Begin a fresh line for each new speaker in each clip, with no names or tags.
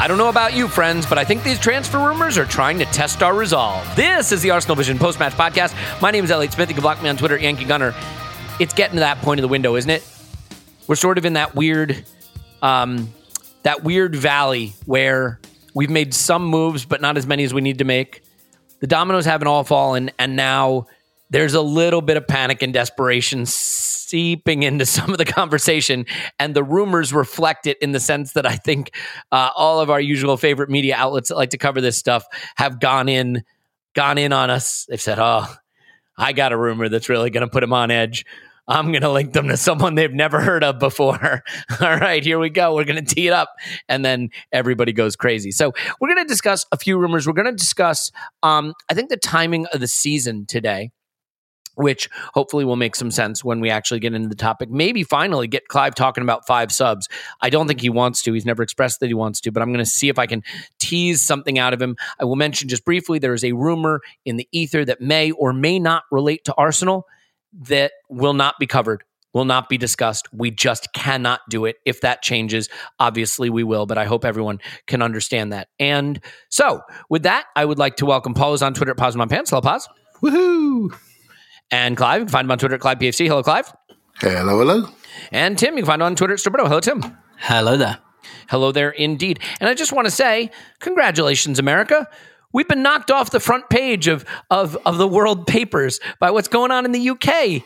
I don't know about you, friends, but I think these transfer rumors are trying to test our resolve. This is the Arsenal Vision post match podcast. My name is Elliot Smith. You can block me on Twitter, Yankee Gunner. It's getting to that point of the window, isn't it? We're sort of in that weird, um, that weird valley where we've made some moves, but not as many as we need to make. The dominoes haven't all fallen, and now there's a little bit of panic and desperation seeping into some of the conversation, and the rumors reflect it in the sense that I think uh, all of our usual favorite media outlets that like to cover this stuff have gone in, gone in on us. They've said, "Oh, I got a rumor that's really going to put them on edge." I'm going to link them to someone they've never heard of before. All right, here we go. We're going to tee it up. And then everybody goes crazy. So, we're going to discuss a few rumors. We're going to discuss, um, I think, the timing of the season today which hopefully will make some sense when we actually get into the topic. Maybe finally get Clive talking about five subs. I don't think he wants to. He's never expressed that he wants to, but I'm going to see if I can tease something out of him. I will mention just briefly there is a rumor in the ether that may or may not relate to Arsenal that will not be covered. Will not be discussed. We just cannot do it. If that changes, obviously we will, but I hope everyone can understand that. And so, with that, I would like to welcome Paul is on Twitter at Pause. Hello, Pause.
Woohoo!
And Clive, you can find him on Twitter at ClivePFC. Hello, Clive.
Hello, hello.
And Tim, you can find him on Twitter at Stillberto. Hello, Tim.
Hello there.
Hello there, indeed. And I just want to say, congratulations, America. We've been knocked off the front page of, of, of the world papers by what's going on in the UK.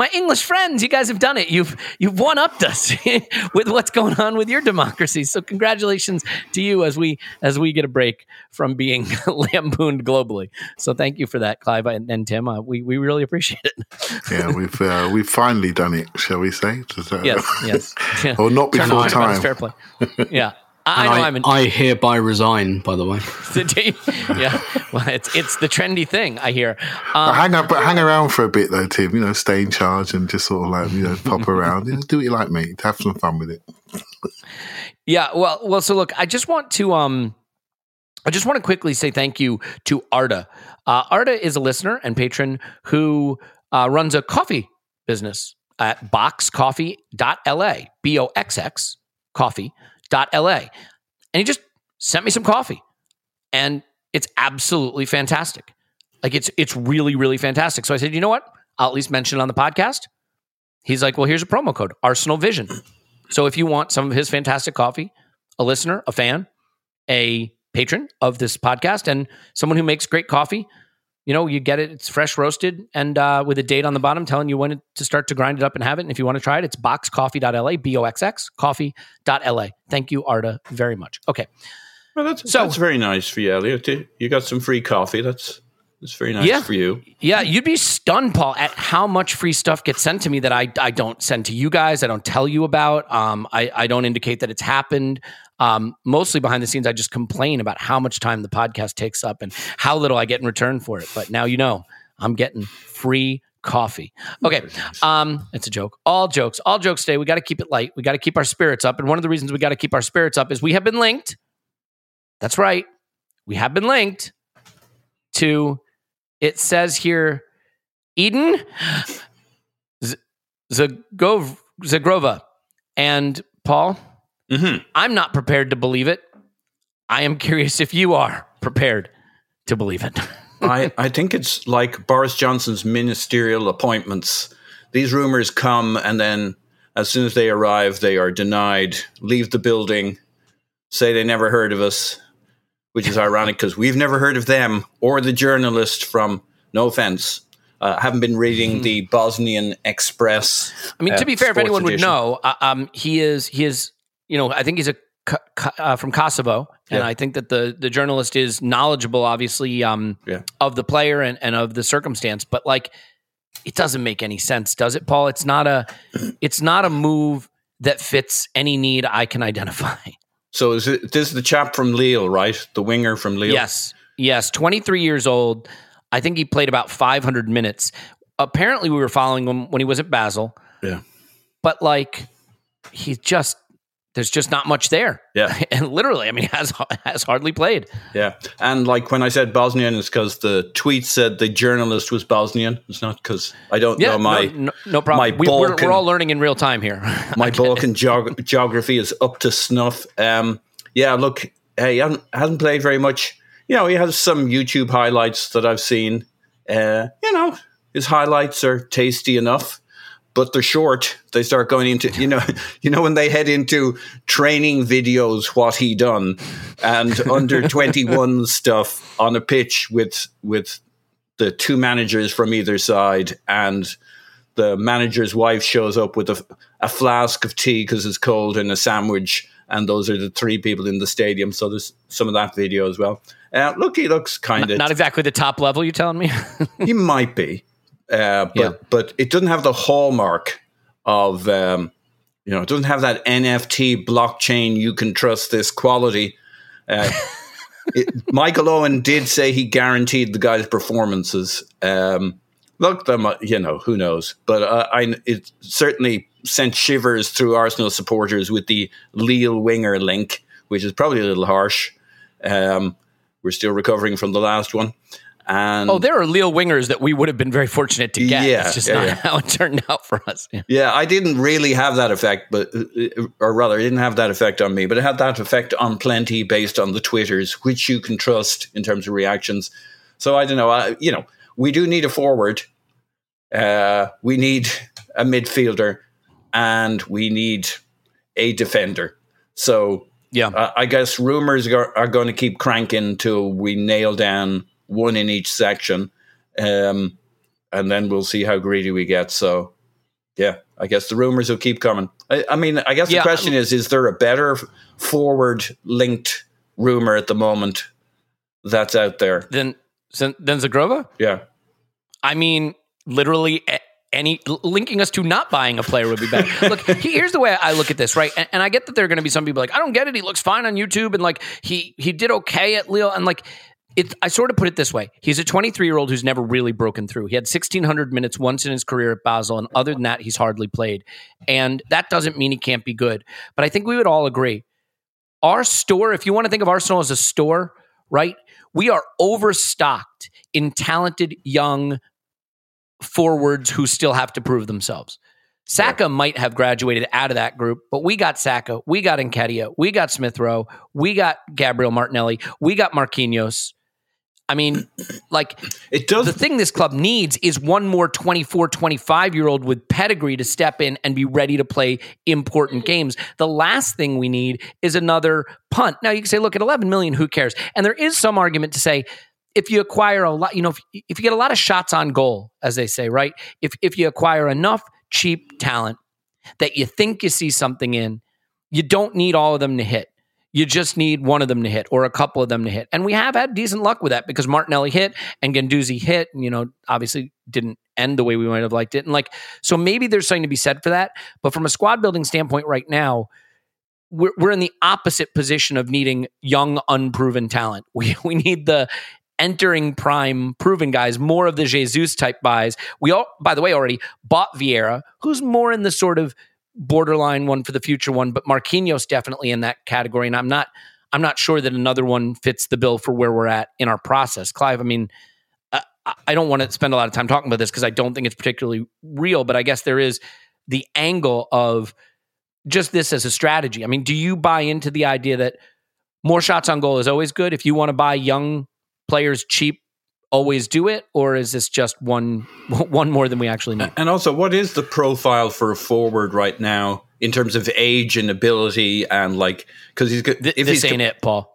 My English friends, you guys have done it. You've you've one upped us with what's going on with your democracy. So congratulations to you as we as we get a break from being lampooned globally. So thank you for that, Clive and, and Tim. Uh, we we really appreciate it.
Yeah, we've uh, we've finally done it, shall we say? That-
yes, yes. Yeah.
or not before
on about his
time.
Fair play. Yeah. I, I
And
know
I,
I'm in,
I hereby resign, by the way.
yeah. Well, it's it's the trendy thing I hear.
But
Um,
hang up, but hang around for a bit though, Tim. You know, stay in charge and just sort of like you know pop around. You know, do what you like, mate. Have some fun with it.
yeah. Well, well. So look, I just want to um, I just want to quickly say thank you to Arda. Uh, Arda is a listener and patron who uh, runs a coffee business at boxxcoffee.la, B O X X coffee.la. And he just sent me some coffee. And it's absolutely fantastic. Like it's it's really, really fantastic. So I said, you know what? I'll at least mention it on the podcast. He's like, well, here's a promo code, Arsenal Vision. So if you want some of his fantastic coffee, a listener, a fan, a patron of this podcast, and someone who makes great coffee, you know, you get it. It's fresh roasted and uh, with a date on the bottom telling you when to start to grind it up and have it. And if you want to try it, it's boxxcoffee.la, B O X X, coffee.la. Thank you, Arda, very much. Okay.
Well, that's
So-
that's very nice for you, Elliot. You- got some free coffee. That's that's very nice
Yeah.
for you.
Yeah, you'd be stunned, Paul, at how much free stuff gets sent to me that I, I don't send to you guys. I don't tell you about. Um, I, I don't indicate that it's happened. Um, mostly behind the scenes, I just complain about how much time the podcast takes up and how little I get in return for it. But now you know I'm getting free coffee. Okay, um, it's a joke. All jokes, all jokes today. We got to keep it light. We got to keep our spirits up. And one of the reasons we got to keep our spirits up is we have been linked. That's right. We have been linked to it says here Eden Z- Zagov- Zhegrova. And Paul,
Mhm.
I'm not prepared to believe it. I am curious if you are prepared to believe it.
I, I think it's like Boris Johnson's ministerial appointments. These rumors come, and then as soon as they arrive, they are denied, leave the building, say they never heard of us, which is ironic because we've never heard of them or the journalist from. No offense, uh, haven't been reading the Bosnian Express.
I mean, to
uh,
be fair, if anyone would know, uh, um, he is he is you know I think he's a uh, from Kosovo, and
Yeah.
I think that the the journalist is knowledgeable, obviously, um,
Yeah.
of the player and, and of the circumstance. But like, it doesn't make any sense, does it, Paul? It's not a it's not a move that fits any need I can identify.
So is it, this is the chap from Lille, right? The winger from Lille.
Yes. Yes. 23 years old. I think he played about 500 minutes. Apparently, we were following him when he was at Basel,
Yeah.
but like, he's just, there's just not much there.
Yeah.
And literally, I mean, has has hardly played.
Yeah. And like when I said Bosnian, it's because the tweet said the journalist was Bosnian. It's not because I don't
Yeah,
know my
no, no, no problem.
my
We, we're, we're all learning in real time here.
my Balkan geog- geography is up to snuff. Um, yeah, look, hey, he hasn't, hasn't played very much. You know, he has some YouTube highlights that I've seen. Uh, you know, his highlights are tasty enough, but they're short. They start going into, you know, you know when they head into training videos, what he done, and under twenty one stuff on a pitch with with the two managers from either side and the manager's wife shows up with a, a flask of tea because it's cold and a sandwich and those are the three people in the stadium so there's some of that video as well uh, look he looks kind of
Not exactly the top level, you telling me?
he might be uh, but
Yeah.
but it doesn't have the hallmark of um, you know it doesn't have that nft blockchain you can trust this quality uh, it, Michael Owen did say he guaranteed the guy's performances. Um, look, them, you know, who knows? But uh, I, it certainly sent shivers through Arsenal supporters with the Lille winger link, which is probably a little harsh. Um, we're still recovering from the last one, and
oh, there are Lille wingers that we would have been very fortunate to get.
Yeah,
it's just
yeah,
not
yeah.
how it turned out for us. Yeah.
Yeah, I didn't really have that effect, but uh, or rather, it didn't have that effect on me, but it had that effect on plenty based on the twitters, which you can trust in terms of reactions. So I don't know. I, you know, we do need a forward. Uh, we need a midfielder, and we need a defender. So
Yeah.
uh, I guess rumors are, are going to keep cranking till we nail down one in each section, um, and then we'll see how greedy we get. So, yeah, I guess the rumors will keep coming. I, I mean, I guess
Yeah,
the question is: Is there a better forward linked rumor at the moment that's out there?
Then, then Zhegrova?
Yeah,
I mean, literally any linking us to not buying a player would be better. look, he- here's the way I look at this, right? And, and I get that there are going to be some people like, I don't get it. He looks fine on YouTube, and like he he did okay at Lille, and like. It, I sort of put it this way: He's a 23 year old who's never really broken through. He had 1,600 minutes once in his career at Basel, and other than that, he's hardly played. And that doesn't mean he can't be good. But I think we would all agree our store, if you want to think of Arsenal as a store, right? We are overstocked in talented young forwards who still have to prove themselves. Saka might have graduated out of that group, but we got Saka, we got Nketiah, we got Smith Rowe, we got Gabriel Martinelli, we got Marquinhos. I mean, like
it does.
the thing this club needs is one more 24, 25 year old with pedigree to step in and be ready to play important games. The last thing we need is another punt. Now, you can say, look, at 11 million, who cares? And there is some argument to say, if you acquire a lot, you know, if, if you get a lot of shots on goal, as they say, right? If, if you acquire enough cheap talent that you think you see something in, you don't need all of them to hit. You just need one of them to hit or a couple of them to hit. And we have had decent luck with that because Martinelli hit and Guendouzi hit, and, you know, obviously didn't end the way we might have liked it. And like, so maybe there's something to be said for that. But from a squad building standpoint right now, we're, we're in the opposite position of needing young, unproven talent. We, we need the entering prime proven guys, more of the Jesus type buys. We all, by the way, already bought Vieira, who's more in the sort of borderline one for the future one, but Marquinhos definitely in that category. And I'm not, I'm not sure that another one fits the bill for where we're at in our process. Clive, I mean, uh, I, I don't want to spend a lot of time talking about this because I don't think it's particularly real, but I guess there is the angle of just this as a strategy. I mean, do you buy into the idea that more shots on goal is always good? If you want to buy young players cheap, always do it, or is this just one one more than we actually need?
And also, what is the profile for a forward right now in terms of age and ability and like because he's
Th-
if
this
he's
ain't it, Paul.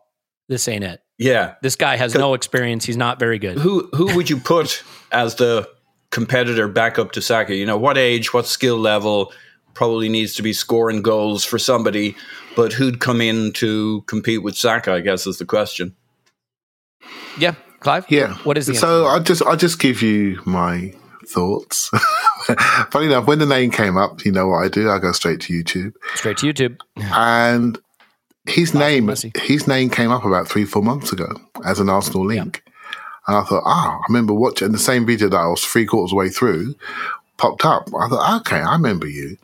this ain't it.
Yeah.
This guy has no experience. He's not very good.
Who who would you put as the competitor back up to Saka? You know, what age, what skill level probably needs to be scoring goals for somebody, but who'd come in to compete with Saka, I guess is the question.
Yeah, Clive.
Yeah.
What is the
so? I just I just give you my thoughts. Funny enough, when the name came up, you know what I do? I go straight to YouTube,
Straight to YouTube.
and his name his name came up about three four months ago as an Arsenal link, and I thought, ah, I remember watching the same video that I was three quarters way through popped up. I thought, okay, I remember you.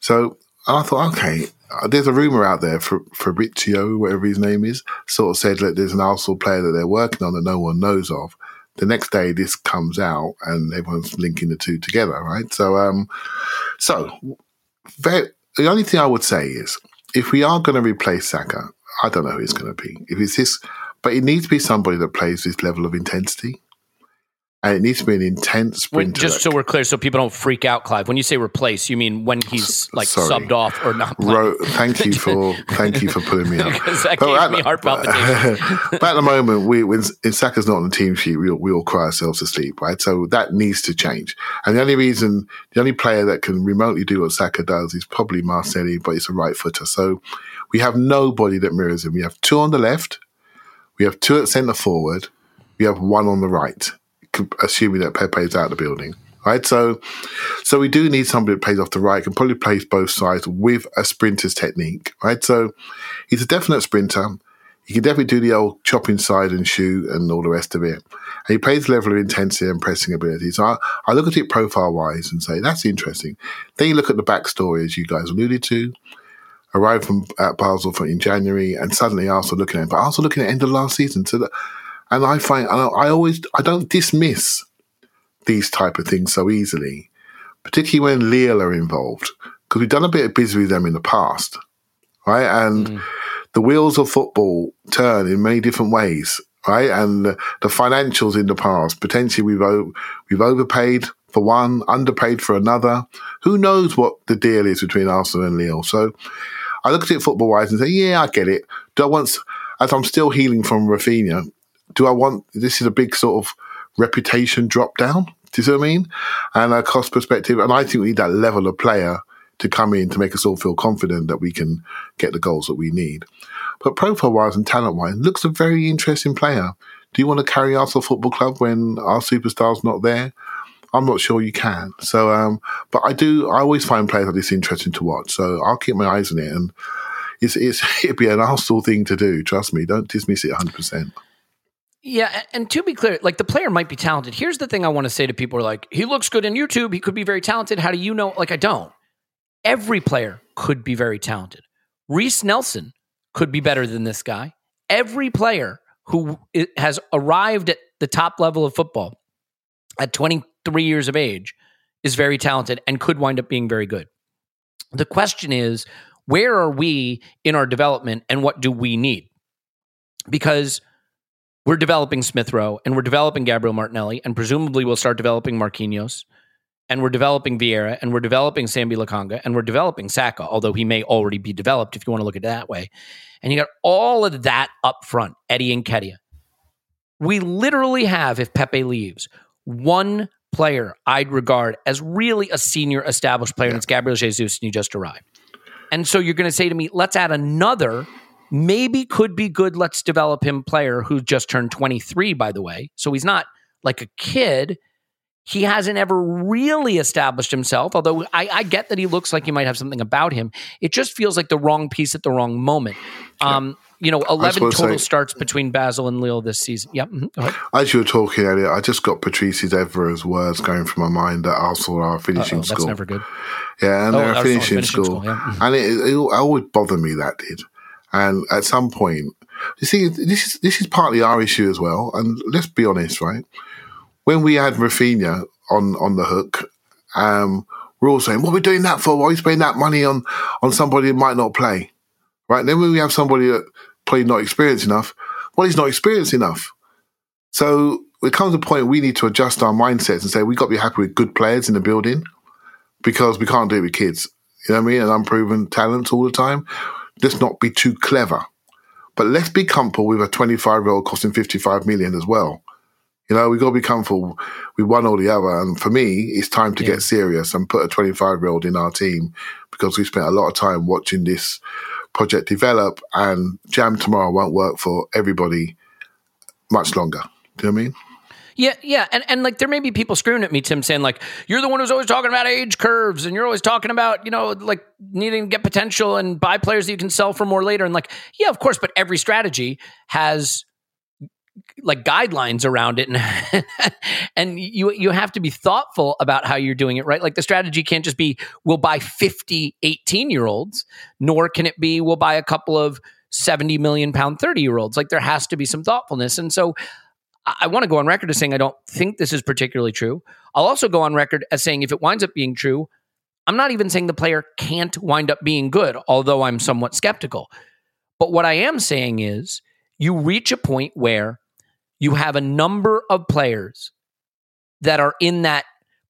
So and I thought, okay, there's a rumor out there for Fabrizio, whatever his name is, sort of said that there's an Arsenal player that they're working on that no one knows of. The next day, this comes out, and everyone's linking the two together, right? So, um, so very, the only thing I would say is, if we are going to replace Saka, I don't know who it's going to be. If it's this, but it needs to be somebody that plays this level of intensity, and it needs to be an intense sprinter.
just so we're clear, so people don't freak out, Clive. When you say replace, you mean when he's like
sorry.
subbed off or not playing?
Ro- thank you for thank you for pulling me up.
Because that
But
gave
at
me
the-
heart palpitations.
but at the moment, we when if Saka's not on the team sheet, we all, we all cry ourselves to sleep, right? So that needs to change. And the only reason, the only player that can remotely do what Saka does is probably Martinelli, but it's a right footer. So we have nobody that mirrors him. We have two on the left, we have two at centre forward, we have one on the right, assuming that Pepe is out of the building. Right, so so we do need somebody that plays off the right, can probably play both sides with a sprinter's technique. Right, so he's a definite sprinter. He can definitely do the old chop inside and shoot and all the rest of it. And he plays level of intensity and pressing ability. So I, I look at it profile wise and say, that's interesting. Then you look at the backstory, as you guys alluded to. Arrived from at Basel for, in January and suddenly Arsenal looking at him, but also looking at end of last season. So that, and I find, and I I always, I don't dismiss these type of things so easily, particularly when Lille are involved, because we've done a bit of business with them in the past, right? And mm. the wheels of football turn in many different ways, right? And the, the financials in the past, potentially we've o- we've overpaid for one, underpaid for another. Who knows what the deal is between Arsenal and Lille? So I look at it football wise and say, yeah, I get it. Do I want, as I'm still healing from Rafinha, do I want this is a big sort of reputation drop down? Do you see what I mean? And a cost perspective, and I think we need that level of player to come in to make us all feel confident that we can get the goals that we need. But profile wise and talent wise, looks a very interesting player. Do you want to carry Arsenal Football Club when our superstar's not there? I'm not sure you can. So, um, but I do. I always find players like this interesting to watch. So I'll keep my eyes on it, and it's it's it'd be an Arsenal thing to do. Trust me. Don't dismiss it 100. percent
Yeah, and to be clear, like the player might be talented. Here's the thing I want to say to people are like, he looks good in YouTube, he could be very talented. How do you know? Like, I don't. Every player could be very talented. Reiss Nelson could be better than this guy. Every player who has arrived at the top level of football at 23 years of age is very talented and could wind up being very good. The question is, where are we in our development and what do we need? Because we're developing Smith Rowe and we're developing Gabriel Martinelli, and presumably we'll start developing Marquinhos, and we're developing Vieira, and we're developing Sambi Lokonga, and we're developing Saka, although he may already be developed if you want to look at it that way. And you got all of that up front, Eddie Nketiah. We literally have, if Pepe leaves, one player I'd regard as really a senior established player, and it's Gabriel Jesus, and you just arrived. And so you're going to say to me, let's add another, maybe could be good, let's develop him player who just turned 23, by the way. So he's not like a kid. He hasn't ever really established himself, although I, I get that he looks like he might have something about him. It just feels like the wrong piece at the wrong moment. Um, you know, 11 total
say-
starts between Basel and Lille this season. Yeah, mhm.
As you were talking earlier, I just got Patrice's Evra's words going through my mind that Arsenal are finishing
Uh-oh,
school.
that's never good.
Yeah, and
Oh,
they're finishing,
finishing
school.
school, yeah. Mhm.
And it, it, it always bothered me that did. And at some point, you see, this is this is partly our issue as well. And let's be honest, right? When we had Rafinha on on the hook, um, we're all saying, "What are we doing that for? Why are we spending that money on on somebody who might not play?" Right? then when we have somebody that probably not experienced enough, well, he's not experienced enough. So it comes a point we need to adjust our mindsets and say we've got to be happy with good players in the building because we can't do it with kids. You know what I mean? And unproven talents all the time. Let's not be too clever. but let's be comfortable with a 25 year old costing 55 million as well. You know, we've got to be comfortable with one or the other. And for me, it's time to get serious and put a 25 year old in our team because we spent a lot of time watching this project develop and Jam Tomorrow won't work for everybody much longer. Do you know what I mean?
Yeah, yeah, and and like there may be people screaming at me, Tim, saying like you're the one who's always talking about age curves, and you're always talking about you know like needing to get potential and buy players that you can sell for more later, and like yeah, of course, but every strategy has like guidelines around it and and you you have to be thoughtful about how you're doing it right? Like the strategy can't just be we'll buy 50 18 year olds nor can it be we'll buy a couple of 70 million pound 30 year olds like there has to be some thoughtfulness and so I, want to go on record as saying I don't think this is particularly true. I'll also go on record as saying if it winds up being true, I'm not even saying the player can't wind up being good, although I'm somewhat skeptical. But what I am saying is you reach a point where you have a number of players that are in that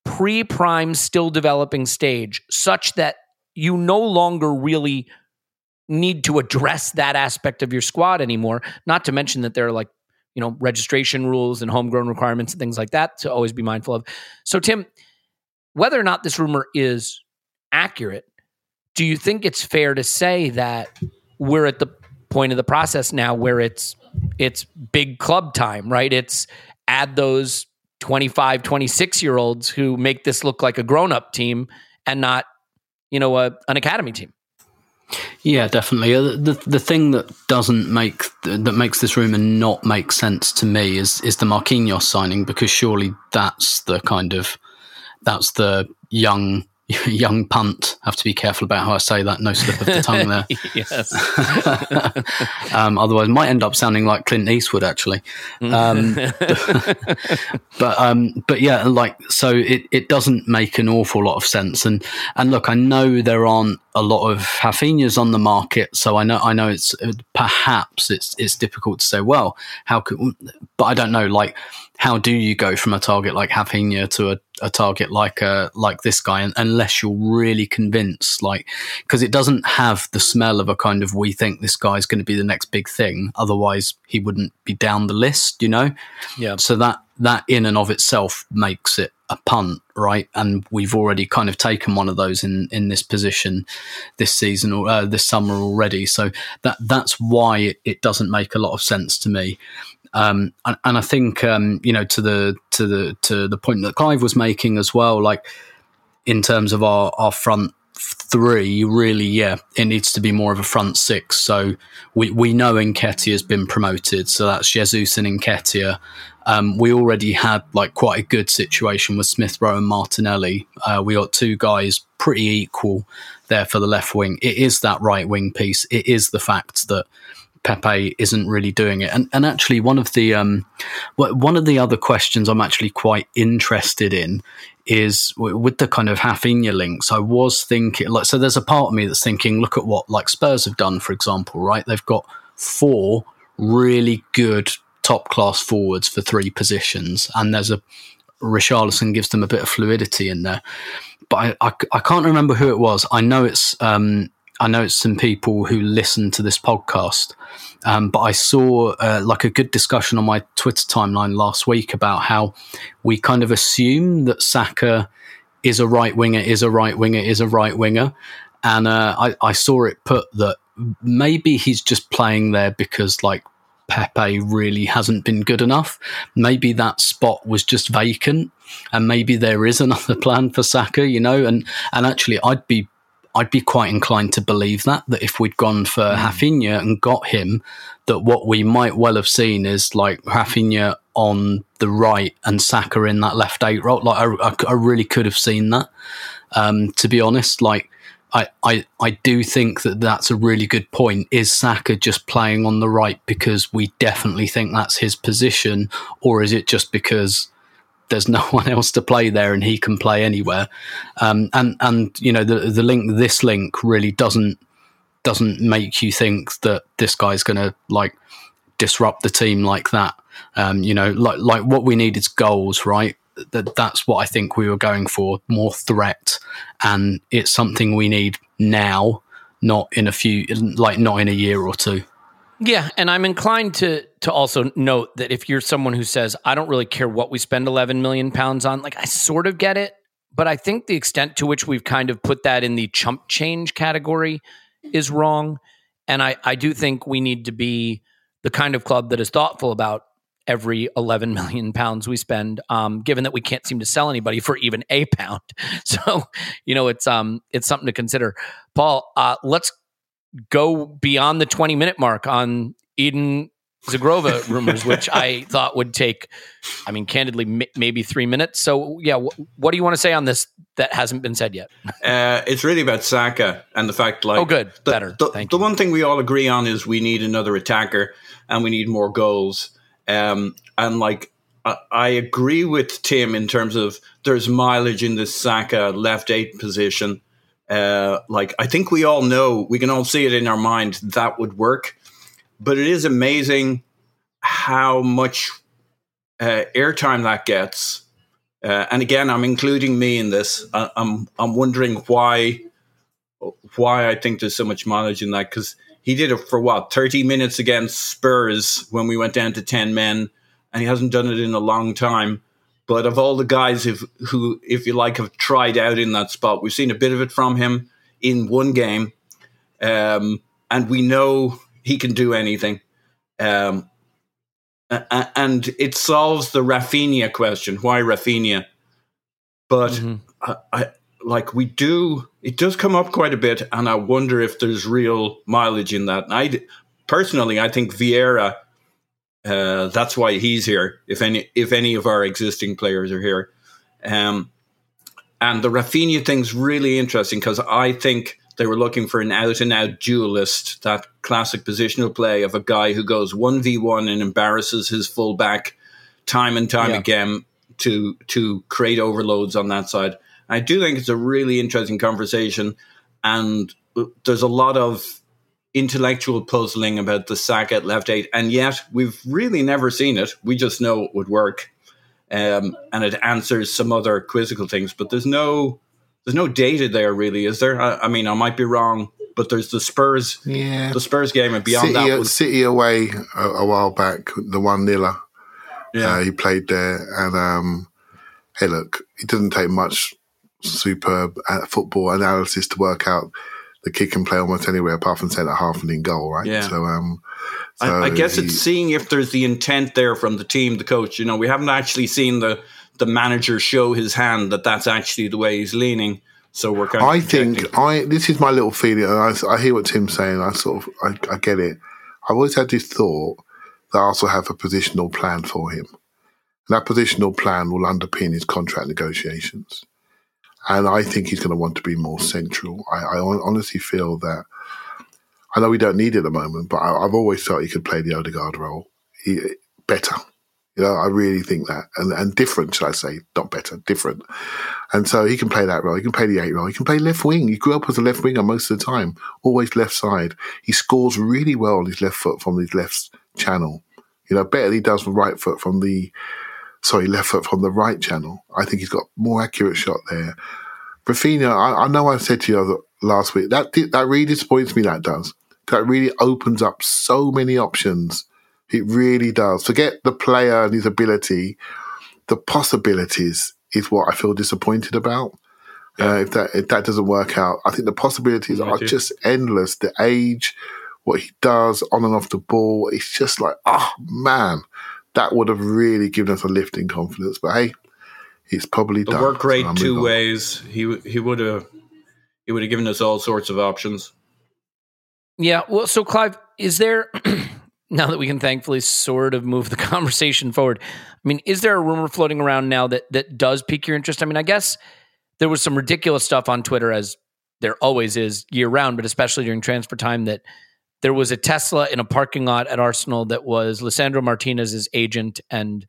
pre prime, still developing stage, such that you no longer really need to address that aspect of your squad anymore. Not to mention that there are like you know, registration rules and homegrown requirements and things like that to always be mindful of. So, Tim, whether or not this rumor is accurate, do you think it's fair to say that we're at the point of the process now where it's it's big club time, right? It's add those 25, 26 year olds who make this look like a grown up team and not, you know, a, an academy team.
Yeah, definitely. The the thing that doesn't make that makes this rumor not make sense to me is is the Marquinhos signing because surely that's the kind of that's the young young punt. I have to be careful about how I say that. No slip of the tongue there.
yes.
um, otherwise, might end up sounding like Clint Eastwood, actually. Um, but um, but yeah, like so, it, it doesn't make an awful lot of sense. And and look, I know there aren't a lot of Rafinhas on the market, so I know I know it's perhaps it's it's difficult to say. Well, how could? But I don't know. Like how do you go from a target like Rafinha to a, a target like uh, like this guy unless you're really convinced like because it doesn't have the smell of a kind of we think this guy's going to be the next big thing otherwise he wouldn't be down the list you know?
Yeah.
So that that in and of itself makes it a punt right? And we've already kind of taken one of those in in this position this season or uh, this summer already. So that that's why it, it doesn't make a lot of sense to me um, and, and, I think um, you know to the to the to the point that Clive was making as well, like in terms of our our front three, really, yeah, it needs to be more of a front six. So we we know Nketiah has been promoted, so that's Jesus and Nketiah. Um, we already had like quite a good situation with Smith Rowe and Martinelli. Uh, we got two guys pretty equal there for the left wing. It is that right wing piece. It is the fact that Pepe isn't really doing it. And and actually, one of the um, one of the other questions I'm actually quite interested in is with the kind of Rafinha links. I was thinking, like, so there's a part of me that's thinking, look at what like Spurs have done, for example, right? They've got four really good top class forwards for three positions, and there's a Richarlison gives them a bit of fluidity in there. But I, I, I can't remember who it was. I know it's um, I know it's some people who listen to this podcast, um, but I saw uh, like a good discussion on my Twitter timeline last week about how we kind of assume that Saka is a right winger, is a right winger, is a right winger, and uh, I, I saw it put that maybe he's just playing there because like Pepe really hasn't been good enough. Maybe that spot was just vacant, and maybe there is another plan for Saka, you know. And and actually, I'd be I'd be quite inclined to believe that that if we'd gone for mm. Rafinha and got him, that what we might well have seen is like Rafinha on the right and Saka in that left eight role. Like I, I really could have seen that. Um, to be honest, like I, I, I do think that that's a really good point. Is Saka just playing on the right because we definitely think that's his position, or is it just because there's no one else to play there and he can play anywhere. Um, and and you know the the link this link really doesn't doesn't make you think that this guy's going to like disrupt the team like that. Um, you know, like like what we need is goals, right? That that's what I think we were going for, more threat, and it's something we need now, not in a few, like not in a year or two.
Yeah, and I'm inclined to to also note that if you're someone who says I don't really care what we spend 11 million pounds on, like I sort of get it, but I think the extent to which we've kind of put that in the chump change category is wrong, and I I do think we need to be the kind of club that is thoughtful about every 11 million pounds we spend um, given that we can't seem to sell anybody for even a pound. So you know it's um it's something to consider. Paul uh, let's go beyond the 20 minute mark on eden zhegrova rumors which i thought would take i mean candidly m- maybe three minutes so yeah wh- what do you want to say on this that hasn't been said yet
Uh, it's really about Saka and the fact, like,
Oh, good.
The,
Better.
The,
Thank
the
you.
one thing we all agree on is we need another attacker and we need more goals. Um, and like, I, I agree with Tim in terms of there's mileage in this Saka left eight position. Uh, like, I think we all know, we can all see it in our mind that would work. But it is amazing how much uh, airtime that gets. Uh, and again, I'm including me in this. I, I'm I'm wondering why why I think there's so much mileage in that because he did it for what 30 minutes against Spurs when we went down to 10 men, and he hasn't done it in a long time. But of all the guys who, if you like, have tried out in that spot, we've seen a bit of it from him in one game, um, and we know he can do anything. Um, and it solves the Rafinha question. Why Rafinha? But
Mm-hmm.
I, I like we do. It does come up quite a bit, and I wonder if there's real mileage in that. And I personally, I think Vieira. Uh, that's why he's here. If any, if any of our existing players are here, um, and the Rafinha thing's really interesting because I think they were looking for an out and out duelist, that classic positional play of a guy who goes 1v1 and embarrasses his fullback time and time
Yeah.
again to to create overloads on that side. I do think it's a really interesting conversation, and there's a lot of intellectual puzzling about the sack at left eight, and yet we've really never seen it. We just know it would work, um, and it answers some other quizzical things. But there's no there's no data there really, is there? I, I mean, I might be wrong, but there's the Spurs,
Yeah.
the Spurs game, and beyond
City,
that, was,
City away a, a while back, the one niller.
yeah,
Uh, he played there, and um, hey, look, it doesn't take much superb uh, football analysis to work out the kid can play almost anywhere apart from centre half and in goal, right?
Yeah.
So, um,
I,
so
I guess
he-
it's seeing if there's the intent there from the team, the coach. You know, we haven't actually seen the the manager show his hand that that's actually the way he's leaning. So we're kind of.
I think. I this is my little feeling, and I, I hear what Tim's saying. I sort of I, I get it. I've always had this thought that I also have a positional plan for him. And that positional plan will underpin his contract negotiations, and I think he's going to want to be more central. I, I honestly feel that. I know we don't need it at the moment, but I, I've always felt he could play the Odegaard role he, better. You know, I really think that, and and different, should I say? Not better, different. And so he can play that role. He can play the eight role. He can play left wing. He grew up as a left winger most of the time, always left side. He scores really well on his left foot from his left channel. You know, better he does from right foot from the, sorry, left foot from the right channel. I think he's got more accurate shot there. Rafinha, I, I know I said to you last week that that really disappoints me. That does. That really opens up so many options. It really does. Forget the player and his ability. The possibilities is what I feel disappointed about. Uh, if that if that doesn't work out, I think the possibilities are just endless. The age, what he does on and off the ball, it's just like, oh man, that would have really given us a lift in confidence. But hey, it's probably
the
done.
work rate
So
two
on.
ways. He he would have he would have given us all sorts of options.
Yeah. Well, so Clive, is there now that we can thankfully sort of move the conversation forward? I mean, is there a rumor floating around now that that does pique your interest? I mean, I guess there was some ridiculous stuff on Twitter, as there always is year round, but especially during transfer time, that there was a Tesla in a parking lot at Arsenal that was Lisandro Martinez's agent, and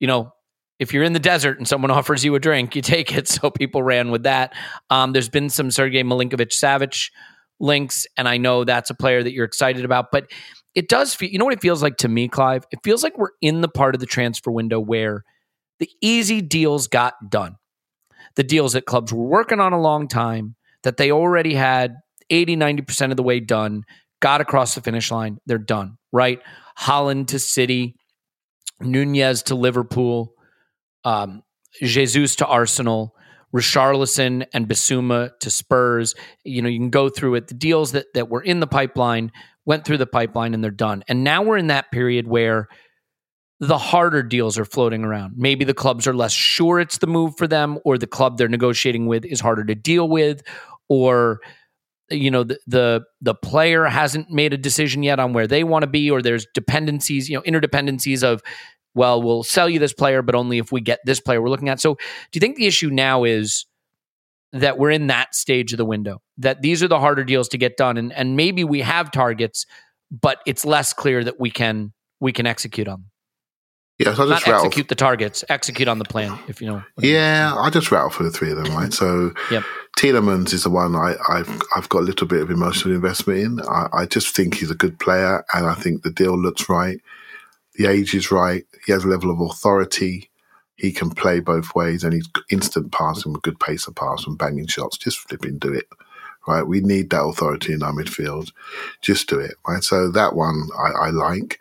you know. If you're in the desert and someone offers you a drink, you take it. So people ran with that. Um, there's been some Sergei Milinkovic Savic links, and I know that's a player that you're excited about. But it does feel, you know what it feels like to me, Clive? It feels like we're in the part of the transfer window where the easy deals got done. The deals that clubs were working on a long time, that they already had 80, 90% of the way done, got across the finish line, they're done. right? Haaland to City, Nunez to Liverpool, um, Jesus to Arsenal, Richarlison and Bissouma to Spurs. You know, you can go through it. The deals that that were in the pipeline went through the pipeline and they're done. And now we're in that period where the harder deals are floating around. Maybe the clubs are less sure it's the move for them, or the club they're negotiating with is harder to deal with, or you know the the, the player hasn't made a decision yet on where they want to be, or there's dependencies, you know, interdependencies of well, we'll sell you this player, but only if we get this player we're looking at. So, do you think the issue now is that we're in that stage of the window? That these are the harder deals to get done, and and maybe we have targets, but it's less clear that we can we can execute on. Them.
Yeah, so I
Not
just rattle.
execute the targets, execute on the plan. If you know. what I mean.
Yeah, I just rattle for the three of them, right? So
Yep.
Tielemans is the one I, I've I've got a little bit of emotional investment in. I, I just think he's a good player, and I think the deal looks right. The age is right. He has a level of authority. He can play both ways, and he's instant passing with good pace of pass and banging shots. Just flipping do it, right? We need that authority in our midfield. Just do it, right? So that one I, I like.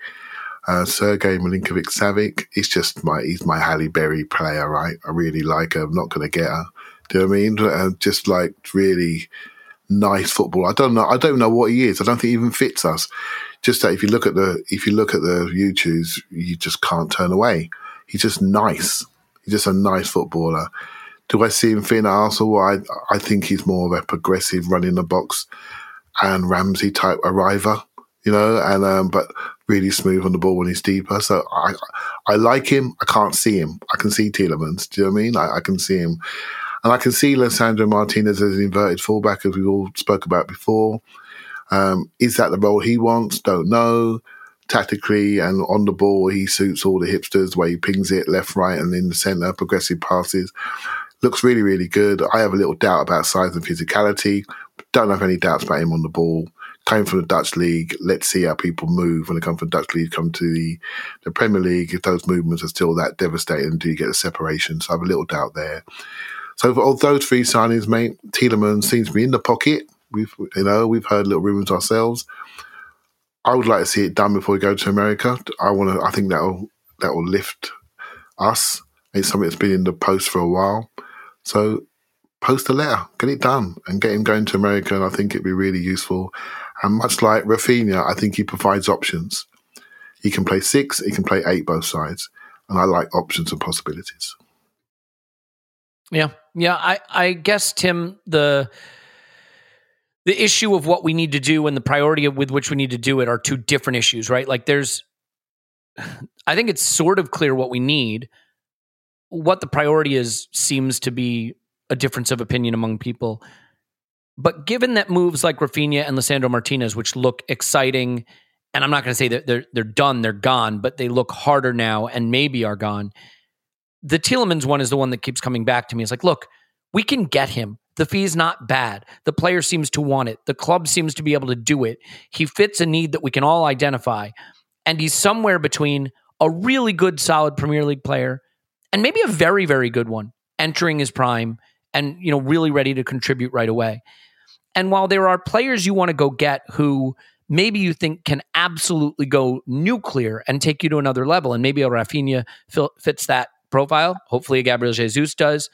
Uh, Sergey Milinkovic Savic, he's just my he's my Halle Berry player, right? I really like her. I'm not going to get her. Do you know what I mean? Uh, just like really nice football. I don't know. I don't know what he is. I don't think he even fits us. Just that if you look at the if you look at the YouTubes, you just can't turn away. He's just nice. He's just a nice footballer. Do I see him fitting at Arsenal? I I think he's more of a progressive running the box and Ramsey type arriver, you know, and um, but really smooth on the ball when he's deeper. So I I like him. I can't see him. I can see Tielemans. Do you know what I mean? I, I can see him. And I can see Lisandro Martinez as an inverted fullback, as we all spoke about before. Um, is that the role he wants? Don't know. Tactically and on the ball, he suits all the hipsters, where he pings it left, right, and in the centre, progressive passes. Looks really, really good. I have a little doubt about size and physicality. Don't have any doubts about him on the ball. Came from the Dutch league. Let's see how people move when they come from the Dutch league, come to the, the Premier League. If those movements are still that devastating, do you get a separation? So I have a little doubt there. So for all those three signings, mate, Tielemans seems to be in the pocket. We've you know we've heard little rumors ourselves. I would like to see it done before we go to America. I want to. I think that will that will lift us. It's something that's been in the post for a while. So post a letter, get it done, and get him going to America. And I think it'd be really useful. And much like Rafinha, I think he provides options. He can play six, he can play eight, both sides, and I like options and possibilities.
Yeah, yeah. I I guess Tim the the issue of what we need to do and the priority with which we need to do it are two different issues, right? Like there's, I think it's sort of clear what we need. What the priority is seems to be a difference of opinion among people. But given that moves like Rafinha and Lisandro Martinez, which look exciting, and I'm not going to say that they're they're done, they're gone, but they look harder now and maybe are gone. The Tielemans one is the one that keeps coming back to me. It's like, look, we can get him. The fee's not bad. The player seems to want it. The club seems to be able to do it. He fits a need that we can all identify. And he's somewhere between a really good, solid Premier League player and maybe a very, very good one entering his prime and, you know, really ready to contribute right away. And while there are players you want to go get who maybe you think can absolutely go nuclear and take you to another level, and maybe a Rafinha fits that profile. Hopefully, a Gabriel Jesus does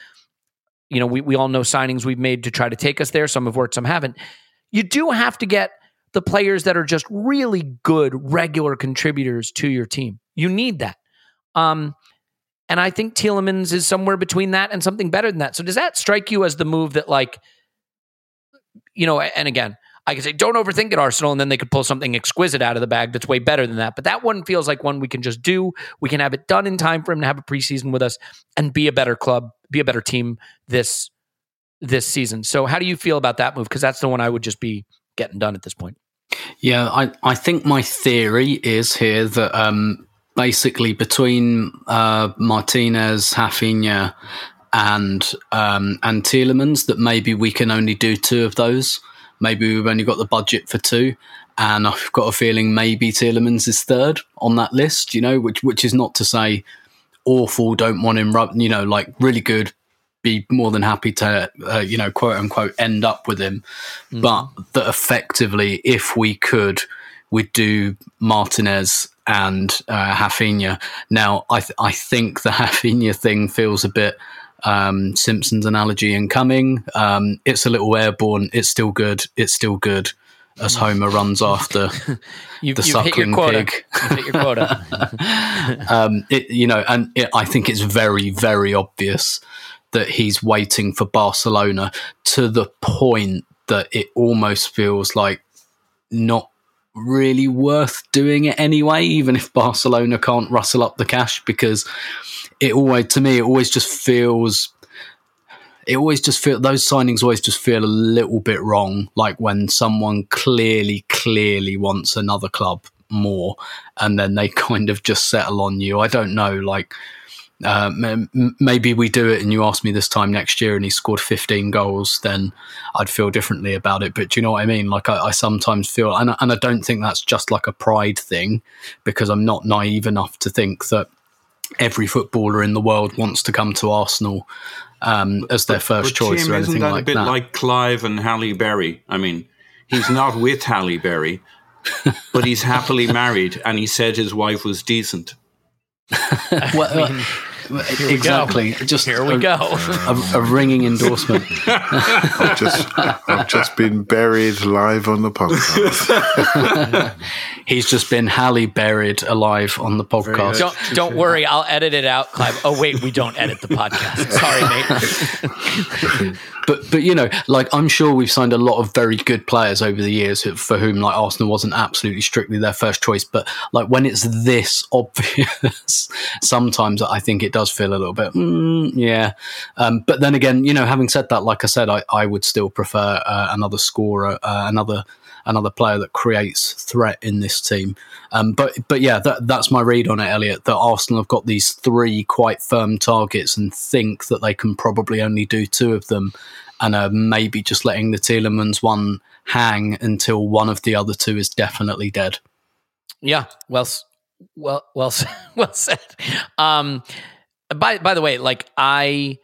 you know, we, we all know signings we've made to try to take us there. Some have worked, some haven't. You do have to get the players that are just really good regular contributors to your team. You need that. Um, and I think Tielemans is somewhere between that and something better than that. So does that strike you as the move that like, you know, and again, I can say don't overthink it, Arsenal, and then they could pull something exquisite out of the bag that's way better than that. But that one feels like one we can just do. We can have it done in time for him to have a preseason with us and be a better club, be a better team this this season. So how do you feel about that move? Because that's the one I would just be getting done at this point.
Yeah, I, I think my theory is here that um, basically between uh, Martinez, Rafinha, and um, and Tielemans, that maybe we can only do two of those. Maybe we've only got the budget for two, and I've got a feeling maybe Tielemans is third on that list. You know, which which is not to say awful. Don't want him, you know, like really good. Be more than happy to, uh, you know, quote unquote, end up with him. Mm. But that effectively, if we could, we'd do Martinez and uh, Rafinha. Now, I th- I think the Rafinha thing feels a bit um, Simpsons analogy incoming. Um, it's a little airborne. It's still good. It's still good. As Homer runs after
You've,
the
you've hit your
suckling
quota.
pig.
You've hit your quota.
um, it, you know, and it, I think it's very, very obvious that he's waiting for Barcelona to the point that it almost feels like not really worth doing it anyway, even if Barcelona can't rustle up the cash, because it always, to me, it always just feels. It always just feel those signings always just feel a little bit wrong. Like when someone clearly, clearly wants another club more, and then they kind of just settle on you. I don't know, like uh, m- m- maybe we do it and you ask me this time next year and he scored 15 goals, then I'd feel differently about it. But do you know what I mean? Like I, I sometimes feel, and, I- and I don't think that's just like a pride thing because I'm not naive enough to think that every footballer in the world wants to come to Arsenal um, as their first
But
choice
Tim,
or
isn't that
like
a bit
that.
like Clive and Halle Berry? I mean, he's not with Halle Berry, but he's happily married, and he said his wife was decent.
Well, uh, exactly. Just
Here we
a,
go.
A, a ringing endorsement.
I've just, I've just been buried live on the podcast.
He's just been Halle buried alive on the podcast.
Don't don't worry, I'll edit it out, Clive. Oh wait, we don't edit the podcast. Sorry, mate.
But but you know, like I'm sure we've signed a lot of very good players over the years for whom like Arsenal wasn't absolutely strictly their first choice. But like when it's this obvious, sometimes I think it does feel a little bit, mm, yeah. Um, but then again, you know, having said that, like I said, I, I would still prefer uh, another scorer, uh, another another player that creates threat in this team. Um, but but yeah, that, that's my read on it, Elliot. That Arsenal have got these three quite firm targets and think that they can probably only do two of them, and are maybe just letting the Tielemans one hang until one of the other two is definitely dead.
Yeah, well, well, well, well said. Um, by by the way, like I,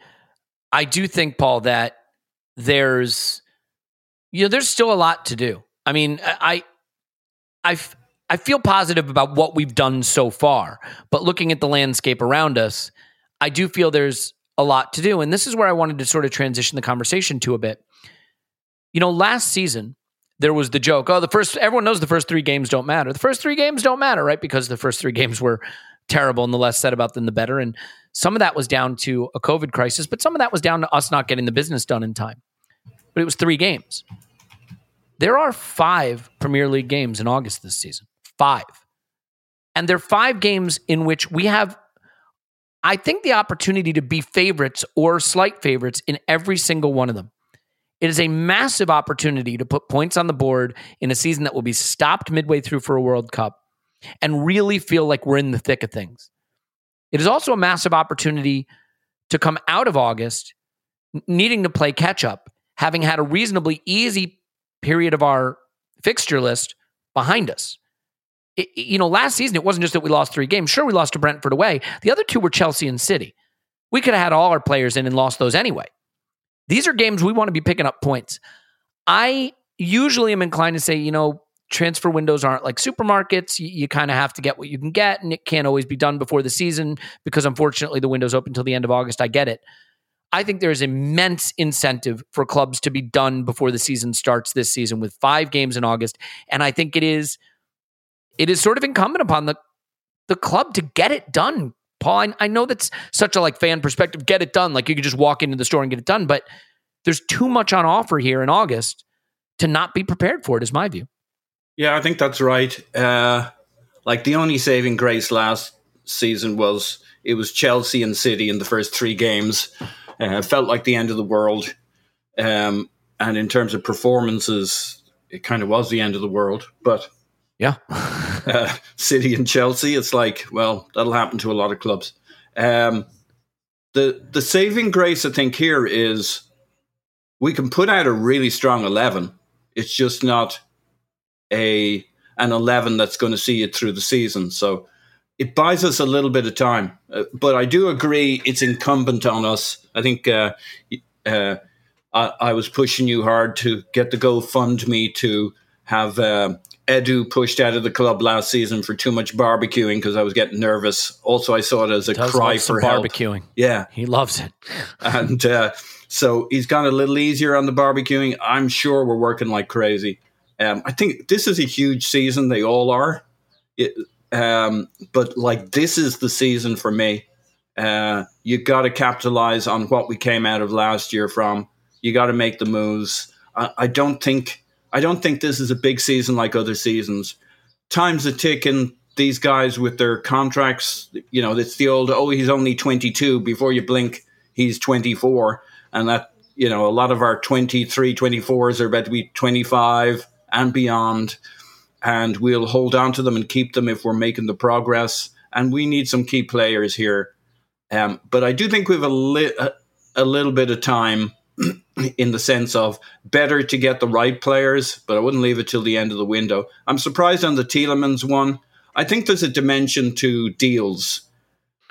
I do think Paul that there's, you know, there's still a lot to do. I mean, I I I feel positive about what we've done so far, but looking at the landscape around us, I do feel there's a lot to do, and this is where I wanted to sort of transition the conversation to a bit. You know, last season there was the joke, oh, the first everyone knows the first three games don't matter. The first three games don't matter, right? Because the first three games were terrible and the less said about them the better. And some of that was down to a COVID crisis, but some of that was down to us not getting the business done in time. But it was three games. There are five Premier League games in August this season. Five. And they're five games in which we have, I think, the opportunity to be favorites or slight favorites in every single one of them. It is a massive opportunity to put points on the board in a season that will be stopped midway through for a World Cup and really feel like we're in the thick of things. It is also a massive opportunity to come out of August needing to play catch up, having had a reasonably easy period of our fixture list behind us. It- you know, last season, it wasn't just that we lost three games. Sure, we lost to Brentford away. The other two were Chelsea and City. We could have had all our players in and lost those anyway. These are games we want to be picking up points. I usually am inclined to say, you know, transfer windows aren't like supermarkets. You, you kind of have to get what you can get, and it can't always be done before the season because unfortunately the window's open until the end of August. I get it. I think there's immense incentive for clubs to be done before the season starts this season with five games in August. And I think it is it is sort of incumbent upon the the club to get it done. Paul, I, I know that's such a like fan perspective, get it done. Like you could just walk into the store and get it done, but there's too much on offer here in August to not be prepared for it, is my view.
Yeah, I think that's right. Uh, like the only saving grace last season was it was Chelsea and City in the first three games. Uh, felt like the end of the world. Um, and in terms of performances, it kind of was the end of the world. But
Yeah.
uh, City and Chelsea, it's like, well, that'll happen to a lot of clubs. Um, the the saving grace, I think, here is we can put out a really strong eleven. It's just not a an eleven that's going to see it through the season. So it buys us a little bit of time. Uh, but I do agree, it's incumbent on us. I think uh, uh, I, I was pushing you hard to get the GoFundMe to have uh, Edu pushed out of the club last season for too much barbecuing because I was getting nervous. Also, I saw it as a
Does
cry for help.
barbecuing.
Yeah,
He loves it.
and uh, so he's gone a little easier on the barbecuing. I'm sure we're working like crazy. Um, I think this is a huge season. They all are, it, um, but like this is the season for me. Uh, you got to capitalize on what we came out of last year from. You got to make the moves. I, I don't think I don't think this is a big season like other seasons. Time's are ticking. These guys with their contracts, you know, it's the old oh he's only 22. Before you blink, he's 24, and that you know a lot of our 23, 24s are about to be 25 and beyond, and we'll hold on to them and keep them if we're making the progress. And we need some key players here. Um, but I do think we have a, li- a, little bit of time in the sense of better to get the right players, but I wouldn't leave it till the end of the window. I'm surprised on the Tielemans one. I think there's a dimension to deals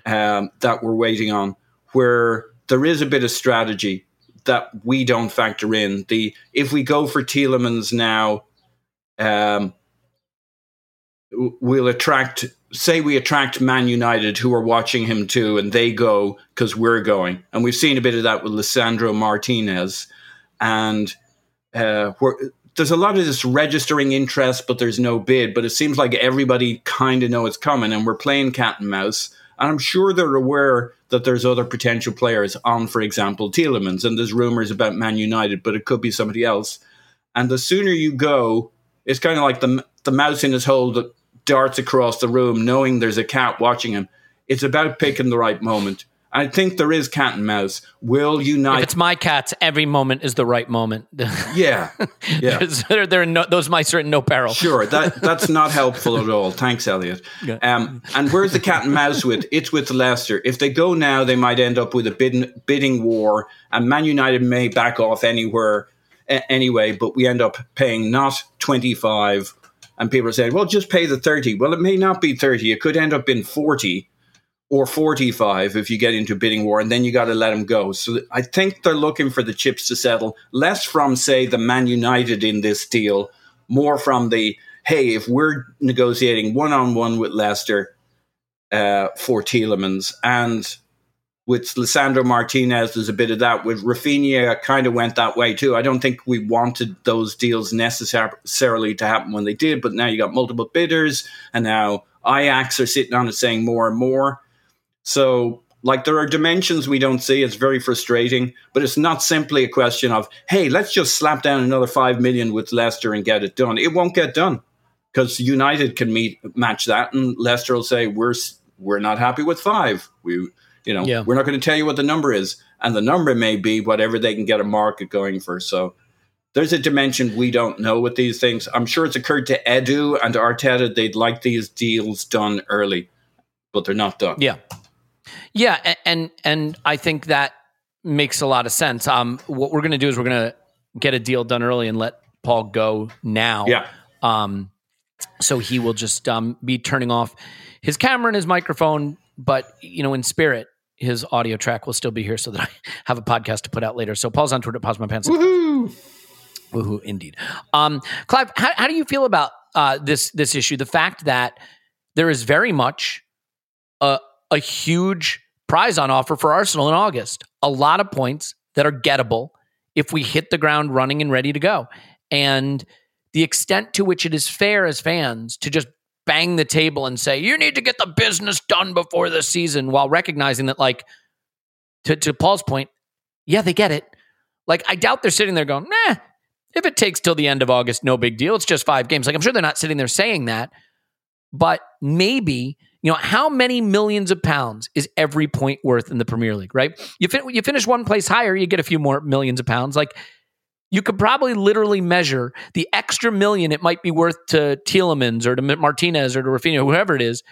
um, that we're waiting on where there is a bit of strategy that we don't factor in. The if we go for Tielemans now, um, we'll attract. Say we attract Man United, who are watching him too, and they go because we're going, and we've seen a bit of that with Lisandro Martinez, and uh, there's a lot of this registering interest, but there's no bid. But it seems like everybody kind of know it's coming, and we're playing cat and mouse. And I'm sure they're aware that there's other potential players on, for example, Tielemans, and there's rumors about Man United, but it could be somebody else. And the sooner you go, it's kind of like the the mouse in his hole that darts across the room, knowing there's a cat watching him. It's about picking the right moment. I think there is cat and mouse. Will
If it's my cats, every moment is the right moment.
yeah, yeah.
they're no, those mice are in no peril.
Sure, that that's not helpful at all. Thanks, Elliot. Um, and where's the cat and mouse with? It's with Leicester. If they go now, they might end up with a bidding, bidding war, and Man United may back off anywhere a- anyway. But we end up paying not twenty five, and people are saying, "Well, just pay the 30. Well, it may not be thirty. It could end up being forty or 45 if you get into bidding war, and then you got to let them go. So I think they're looking for the chips to settle, less from, say, the Man United in this deal, more from the, hey, if we're negotiating one on one with Leicester uh, for Tielemans and with Lisandro Martinez, there's a bit of that. With Raphinha, kind of went that way too. I don't think we wanted those deals necessarily to happen when they did, but now you got multiple bidders, and now Ajax are sitting on it saying more and more. So, like, there are dimensions we don't see. It's very frustrating, but it's not simply a question of, hey, let's just slap down another five million with Leicester and get it done. It won't get done because United can meet match that, and Leicester will say we're we're not happy with five. We, you know,
Yeah.
we're not going to tell you what the number is, and the number may be whatever they can get a market going for. So. There's a dimension we don't know with these things. I'm sure it's occurred to Edu and Arteta they'd like these deals done early, but they're not done.
Yeah, yeah, and and I think that makes a lot of sense. Um, what we're going to do is we're going to get a deal done early and let Paul go now.
Yeah.
Um, so he will just um be turning off his camera and his microphone, but you know, in spirit, his audio track will still be here so that I have a podcast to put out later. So Paul's on Twitter. Pause my pants. Woohoo! Woohoo! Indeed. Um, Clive, how, how do you feel about uh, this this issue? The fact that there is very much a a huge prize on offer for Arsenal in August. A lot of points that are gettable if we hit the ground running and ready to go. And the extent to which it is fair as fans to just bang the table and say, you need to get the business done before the season while recognizing that, like, to, to Paul's point, yeah, they get it. Like, I doubt they're sitting there going, nah, if it takes till the end of August, no big deal. It's just five games. Like, I'm sure they're not sitting there saying that, but maybe you know how many millions of pounds is every point worth in the Premier League, right? You fin- you finish one place higher, you get a few more millions of pounds. Like you could probably literally measure the extra million it might be worth to Tielemans or to Martinez or to Raphinha, whoever it is,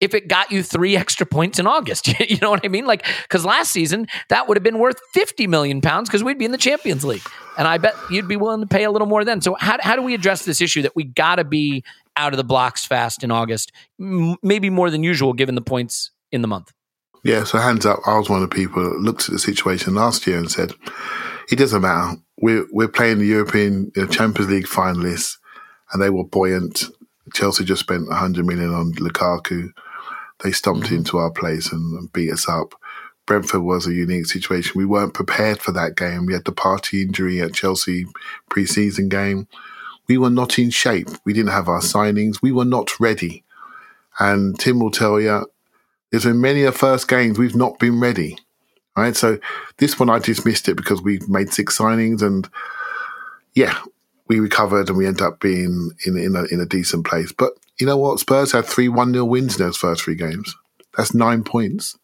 if it got you three extra points in August. you know what I mean? Like because last season that would have been worth fifty million pounds because we'd be in the Champions League, and I bet you'd be willing to pay a little more then. So how how do we address this issue that we got to be out of the blocks fast in August, M- maybe more than usual given the points in the month?
Yeah, so hands up, I was one of the people that looked at the situation last year and said, it doesn't matter. We're, we're playing the European uh, Champions League finalists and they were buoyant. Chelsea just spent 100 million on Lukaku. They stomped
Mm-hmm.
into our place and, and beat us up. Brentford was a unique situation. We weren't prepared for that game. We had the party injury at Chelsea pre-season game. We were not in shape. We didn't have our signings. We were not ready. And Tim will tell you, there's been many of first games we've not been ready. Right. So this one I dismissed it because we made six signings and yeah, we recovered and we end up being in in a, in a decent place. But you know what? Spurs had three one 0 wins in those first three games. That's nine points,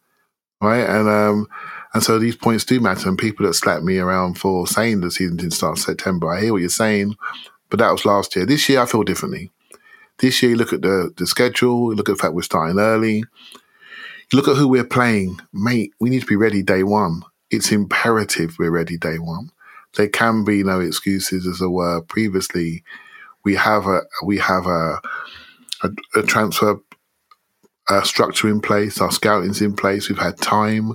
right? And um and so these points do matter. And people that slap me around for saying the season didn't start September, I hear what you're saying, but that was last year. This year, I feel differently. This year, you look at the the schedule, you look at the fact we're starting early. Look at who we're playing, mate. We need to be ready day one. It's imperative we're ready day one there can be no excuses as there were previously. We have a we have a a, a transfer structure in place. Our scouting's in place. We've had time.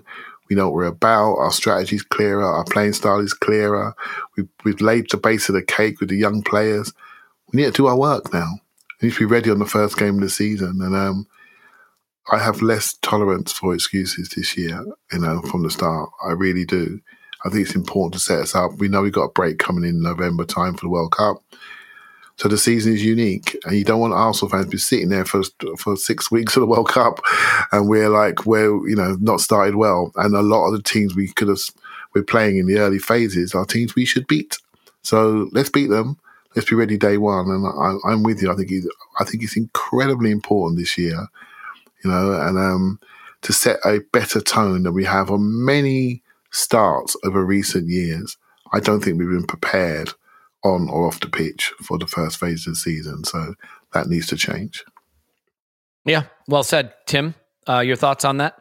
We know what we're about. Our strategy's clearer. Our playing style is clearer. We've, we've laid the base of the cake with the young players. We need to do our work now. We need to be ready on the first game of the season. And um, I have less tolerance for excuses this year, you know, from the start. I really do. I think it's important to set us up. We know we've got a break coming in November time for the World Cup. So the season is unique, and you don't want Arsenal fans to be sitting there for for six weeks of the World Cup, and we're like we're you know not started well, and a lot of the teams we could have we're playing in the early phases are teams we should beat. So let's beat them. Let's be ready day one, and I, I'm with you. I think I think it's incredibly important this year, you know, and um, to set a better tone than we have on many starts over recent years. I don't think we've been prepared on or off the pitch for the first phase of the season. So that needs to change.
Yeah, well said, Tim. Uh, your thoughts on that?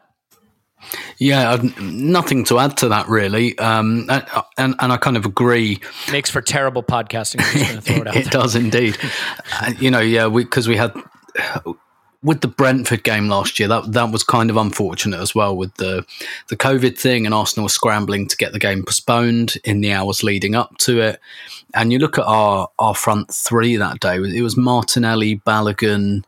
Yeah, I've nothing to add to that really, um, and, and and I kind of agree.
Makes for terrible podcasting. Just throw it out
It does indeed. Uh, you know, yeah, because we, had with the Brentford game last year, that that was kind of unfortunate as well with the the COVID thing, and Arsenal scrambling to get the game postponed in the hours leading up to it. And you look at our our front three that day; it was Martinelli, Balogun,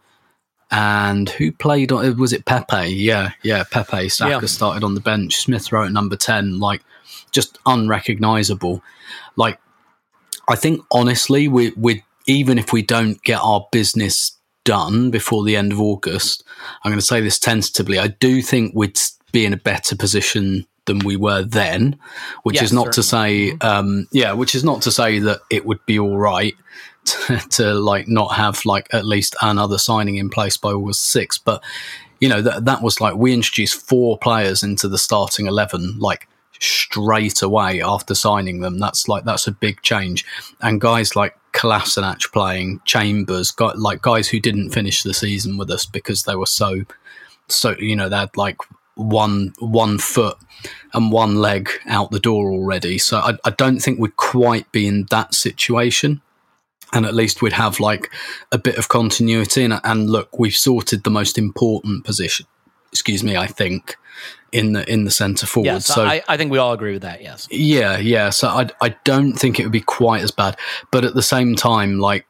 and who played on? Was it Pepe? Yeah, yeah, Pepe. Saka
Yeah.
started on the bench. Smith Rowe at number ten, like just unrecognizable. Like I think honestly, we we even if we don't get our business done before the end of August, I'm going to say this tentatively. I do think we'd be in a better position than we were then, which
Yes,
is not to say, um, yeah, which is not to say that it would be all right to, to like not have like at least another signing in place by August 6th. But you know that that was like we introduced four players into the starting eleven like straight away after signing them. That's like that's a big change. And guys like Kolasinac playing Chambers, got like guys who didn't finish the season with us because they were so so you know they had like one one foot and one leg out the door already. So I, I don't think we'd quite be in that situation and at least we'd have like a bit of continuity. And, and look, we've sorted the most important position. Excuse me, I think in the in the centre forward.
Yes,
so
I, I think we all agree with that. Yes.
yeah, yeah. So I I don't think it would be quite as bad, but at the same time, like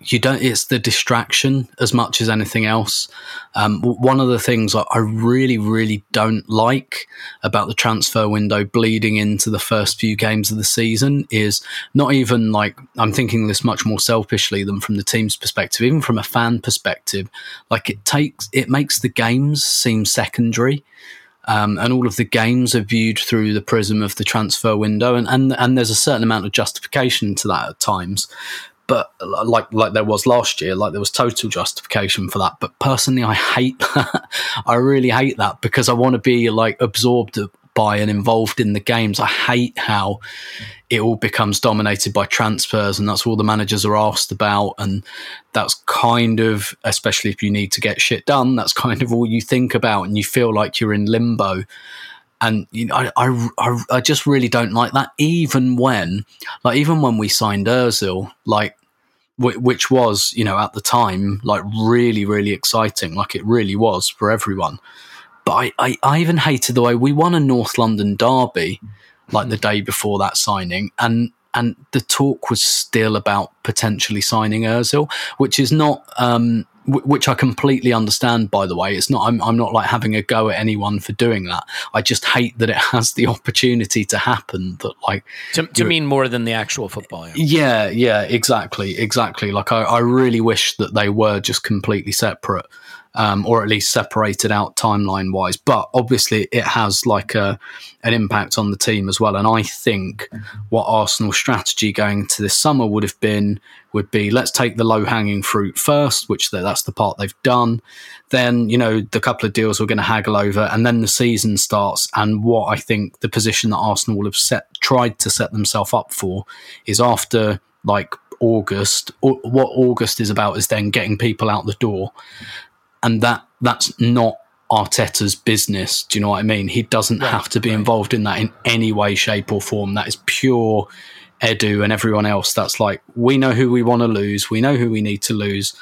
you don't. It's the distraction as much as anything else. Um, one of the things I I really, really don't like about the transfer window bleeding into the first few games of the season is not even like I'm thinking this much more selfishly than from the team's perspective, even from a fan perspective. Like it takes, it makes the games seem secondary um, and all of the games are viewed through the prism of the transfer window, and, and and there's a certain amount of justification to that at times. But like like there was last year, like there was total justification for that. But personally, I hate that. I really hate that because I want to be like absorbed by and involved in the games. I hate how it all becomes dominated by transfers, and that's all the managers are asked about. And that's kind of, especially if you need to get shit done, that's kind of all you think about, and you feel like you're in limbo. And you know, I, I, I, just really don't like that. Even when, like, even when we signed Özil, like, which was, you know, at the time, like, really, really exciting. Like, it really was for everyone. But I, I, I even hated the way we won a North London derby like the day before that signing, and and the talk was still about potentially signing Özil, which is not. Um, which I completely understand, by the way. It's not, I'm, I'm not like having a go at anyone for doing that. I just hate that it has the opportunity to happen that, like,
to, to mean more than the actual football. Yeah,
yeah, yeah exactly, exactly. Like, I, I really wish that they were just completely separate um, or at least separated out timeline wise. But obviously, it has like a an impact on the team as well. And I think what Arsenal's strategy going into this summer would have been would be let's take the low hanging fruit first, which that's the part they've done. Then you know the couple of deals we're going to haggle over, and then the season starts. And what I think the position that Arsenal will have set tried to set themselves up for is after like August. What August is about is then getting people out the door and that that's not Arteta's business. Do you know what I mean? He doesn't right, have to be right. involved in that in any way, shape, or form. That is pure Edu and everyone else. That's like we know who we want to lose, we know who we need to lose.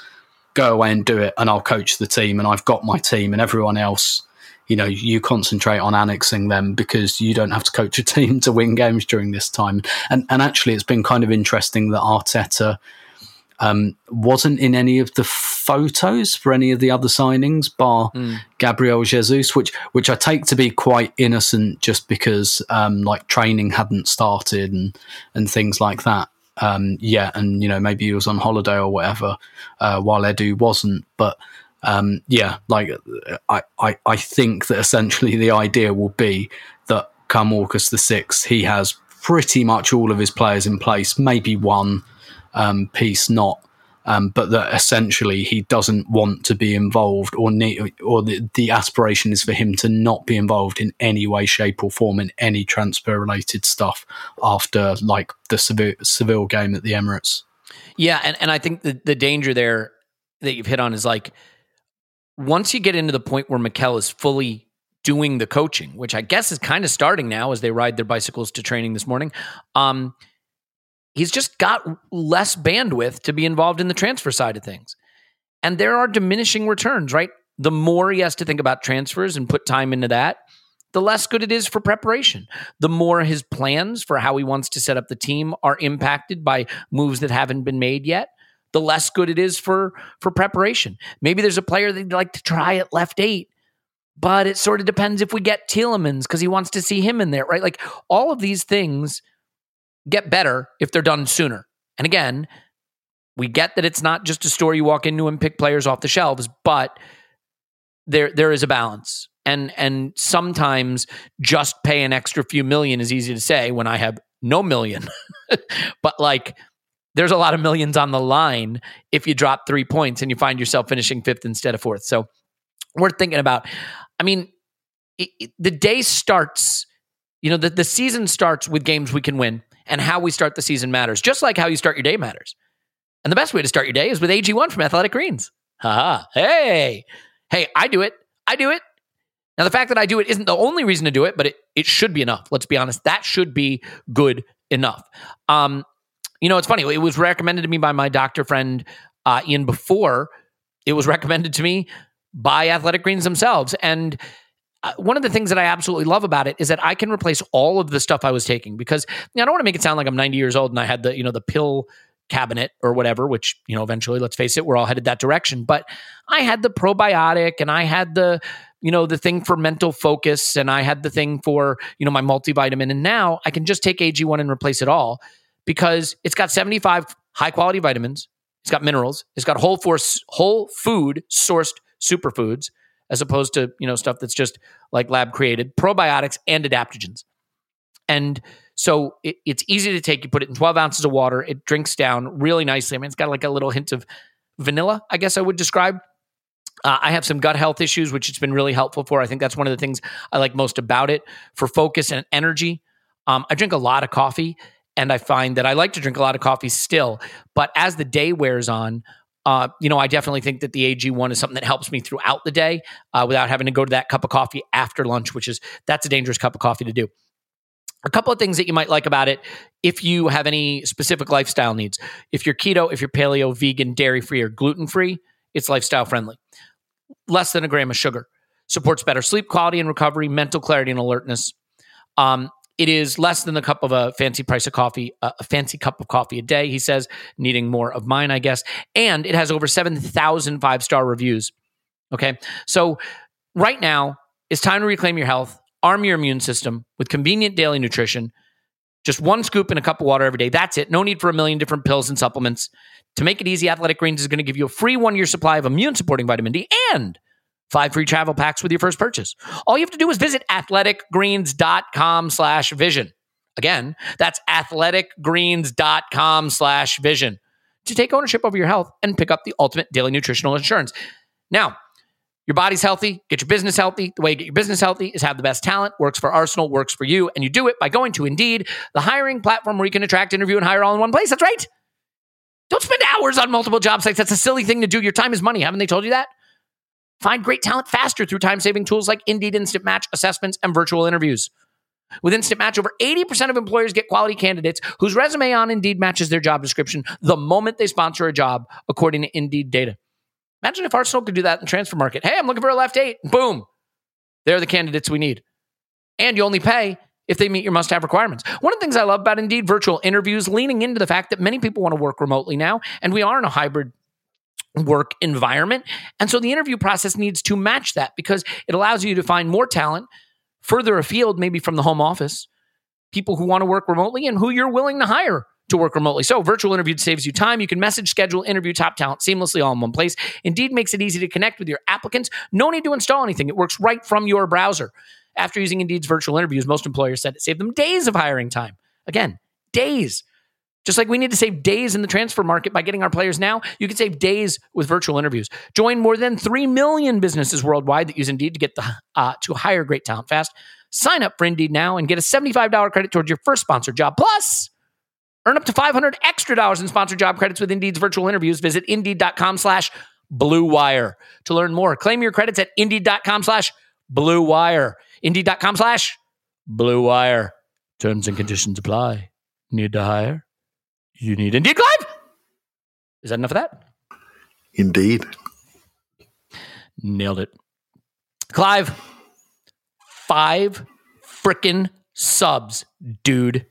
Go away and do it, and I'll coach the team, and I've got my team, and everyone else. You know, you concentrate on annexing them because you don't have to coach a team to win games during this time. And and actually, it's been kind of interesting that Arteta um, wasn't in any of the photos for any of the other signings, bar mm. Gabriel Jesus, which which I take to be quite innocent, just because um, like training hadn't started and and things like that. Um, yeah, and you know maybe he was on holiday or whatever, uh, while Edu wasn't. But um, yeah, like I, I I think that essentially the idea will be that come August the sixth, he has pretty much all of his players in place, maybe one um, piece not. Um, but that essentially he doesn't want to be involved, or need, or the, the aspiration is for him to not be involved in any way, shape, or form in any transfer related stuff after like the Seville, Seville game at the Emirates.
Yeah, and, and I think the, the danger there that you've hit on is like once you get into the point where Mikel is fully doing the coaching, which I guess is kind of starting now as they ride their bicycles to training this morning. Um, he's just got less bandwidth to be involved in the transfer side of things. And there are diminishing returns, right? The more he has to think about transfers and put time into that, the less good it is for preparation. The more his plans for how he wants to set up the team are impacted by moves that haven't been made yet, the less good it is for for preparation. Maybe there's a player that would like to try at left eight, but it sort of depends if we get Tielemans because he wants to see him in there, right? Like all of these things get better if they're done sooner. And again, we get that it's not just a store you walk into and pick players off the shelves, but there there is a balance. And and sometimes just pay an extra few million is easy to say when I have no million. but like there's a lot of millions on the line if you drop 3 points and you find yourself finishing fifth instead of fourth. So we're thinking about. I mean, it, it, the day starts, you know, the, the season starts with games we can win and how we start the season matters, just like how you start your day matters. And the best way to start your day is with AG1 from Athletic Greens. Haha. Hey, hey, I do it. I do it. Now, the fact that I do it isn't the only reason to do it, but it, it should be enough. Let's be honest. That should be good enough. Um, you know, it's funny. It was recommended to me by my doctor friend uh, Ian before it was recommended to me by Athletic Greens themselves. And one of the things that I absolutely love about it is that I can replace all of the stuff I was taking because you know, I don't want to make it sound like I'm 90 years old and I had the, you know, the pill cabinet or whatever, which, you know, eventually, let's face it, we're all headed that direction. But I had the probiotic and I had the, you know, the thing for mental focus and I had the thing for, you know, my multivitamin. And now I can just take AG1 and replace it all because it's got 75 high quality vitamins. It's got minerals. It's got whole force, whole food sourced superfoods as opposed to you know stuff that's just like lab created probiotics and adaptogens and so it, it's easy to take you put it in 12 ounces of water it drinks down really nicely i mean it's got like a little hint of vanilla i guess i would describe uh, I have some gut health issues, which it's been really helpful for. I think that's one of the things I like most about it for focus and energy. Um, I drink a lot of coffee, and I find that I like to drink a lot of coffee still. But as the day wears on, uh, you know, I definitely think that the AG1 is something that helps me throughout the day uh, without having to go to that cup of coffee after lunch, which is that's a dangerous cup of coffee to do. A couple of things that you might like about it if you have any specific lifestyle needs. If you're keto, if you're paleo, vegan, dairy free, or gluten free, it's lifestyle friendly. Less than a gram of sugar. Supports better sleep quality and recovery, mental clarity and alertness. Um, it is less than the cup of a fancy price of coffee, uh, a fancy cup of coffee a day, he says, needing more of mine, I guess. And it has over 7,000 five star reviews. Okay. So right now, it's time to reclaim your health, arm your immune system with convenient daily nutrition. Just one scoop in a cup of water every day. That's it. No need for a million different pills and supplements. To make it easy, Athletic Greens is going to give you a free one year supply of immune supporting vitamin D and five free travel packs with your first purchase. All you have to do is visit athleticgreens.com slash vision. Again, that's athleticgreens.com slash vision to take ownership over your health and pick up the ultimate daily nutritional insurance. Now, your body's healthy, get your business healthy. The way you get your business healthy is have the best talent, works for Arsenal, works for you, and you do it by going to Indeed, the hiring platform where you can attract, interview, and hire all in one place. That's right. Don't spend hours on multiple job sites. That's a silly thing to do. Your time is money. Haven't they told you that? Find great talent faster through time saving tools like Indeed Instant Match assessments and virtual interviews. With Instant Match, over 80% of employers get quality candidates whose resume on Indeed matches their job description the moment they sponsor a job, according to Indeed data. Imagine if Arsenal could do that in transfer market. Hey, I'm looking for a left eight. Boom. They're the candidates we need. And you only pay if they meet your must have requirements. One of the things I love about Indeed virtual interviews, leaning into the fact that many people want to work remotely now, and we are in a hybrid work environment. And so the interview process needs to match that because it allows you to find more talent further afield, maybe from the home office, people who want to work remotely and who you're willing to hire to work remotely. So, virtual interview saves you time. You can message, schedule, interview top talent seamlessly all in one place. Indeed makes it easy to connect with your applicants. No need to install anything, it works right from your browser. After using Indeed's virtual interviews, most employers said it saved them days of hiring time. Again, days. Just like we need to save days in the transfer market by getting our players now, you can save days with virtual interviews. Join more than 3 million businesses worldwide that use Indeed to get the uh, to hire great talent fast. Sign up for Indeed now and get a $75 credit towards your first sponsored job. Plus, Earn up to 500 extra dollars in sponsored job credits with Indeed's virtual interviews. Visit Indeed.com slash Blue Wire to learn more. Claim your credits at Indeed.com slash Blue Wire. Indeed.com slash Blue Wire. Terms and conditions apply. Need to hire? You need Indeed, Clive? Is that enough of that?
Indeed.
Nailed it. Clive, five freaking subs, dude.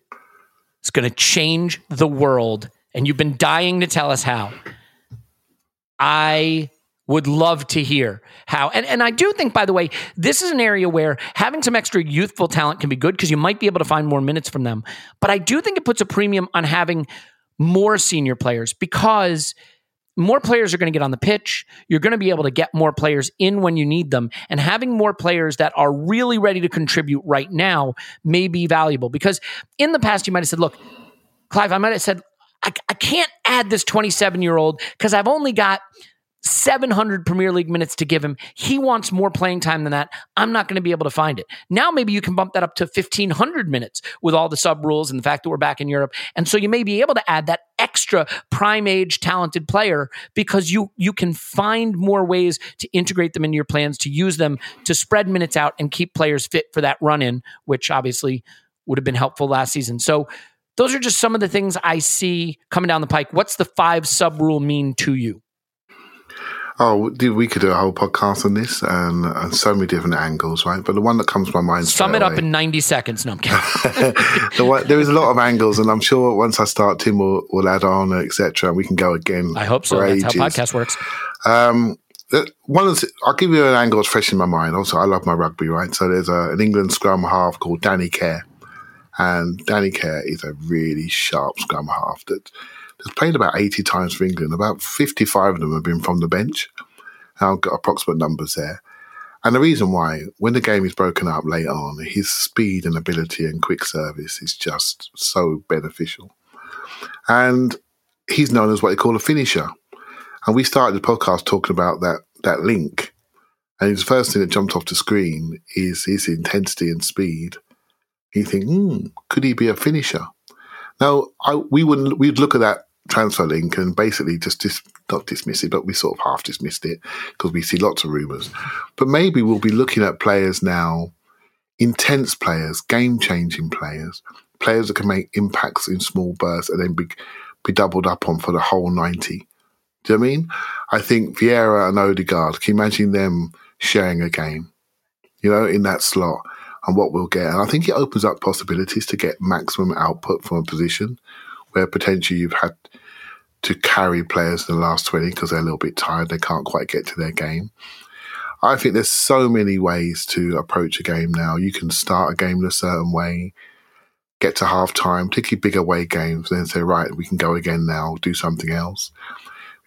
It's going to change the world. And you've been dying to tell us how. I would love to hear how. And, and I do think, by the way, this is an area where having some extra youthful talent can be good because you might be able to find more minutes from them. But I do think it puts a premium on having more senior players because more players are going to get on the pitch. You're going to be able to get more players in when you need them. And having more players that are really ready to contribute right now may be valuable because in the past, you might have said, look, Clive, I might have said, I, I can't add this 27 year old because I've only got 700 Premier League minutes to give him. He wants more playing time than that. I'm not going to be able to find it. Now, maybe you can bump that up to 1500 minutes with all the sub rules and the fact that we're back in Europe. And so you may be able to add that extra prime age talented player because you you can find more ways to integrate them into your plans, to use them to spread minutes out and keep players fit for that run in, which obviously would have been helpful last season. So those are just some of the things I see coming down the pike. What's the five sub rule mean to you?
Oh, dude, we could do a whole podcast on this and, and so many different angles, right? But the one that comes to my mind.
Sum it up in 90 seconds. No, I'm kidding.
the one, there is a lot of angles, and I'm sure once I start, Tim will, will add on, etc. And we can go again.
I hope so. That's ages. how podcast works.
Um, one of the, I'll give you an angle that's fresh in my mind. Also, I love my rugby, right? So there's a, an England scrum half called Danny Care. And Danny Care is a really sharp scrum half that has played about 80 times for England. About 55 of them have been from the bench. I've got approximate numbers there. And the reason why, when the game is broken up later on, his speed and ability and quick service is just so beneficial. And he's known as what they call a finisher. And we started the podcast talking about that that link. And the first thing that jumped off the screen is his intensity and speed. You think, hmm, could he be a finisher? Now, I, we wouldn't. We'd look at that transfer link and basically just dis- not dismiss it, but we sort of half dismissed it because we see lots of rumours. But maybe we'll be looking at players now, intense players, game changing players, players that can make impacts in small bursts and then be, be doubled up on for the whole 90. Do you know I mean? I think Vieira and Odegaard, can you imagine them sharing a game, you know, in that slot? and what we'll get. And I think it opens up possibilities to get maximum output from a position where potentially you've had to carry players in the last 20 because they're a little bit tired. They can't quite get to their game. I think there's so many ways to approach a game now. You can start a game in a certain way, get to half time, particularly big away games, then say, right, we can go again now, do something else.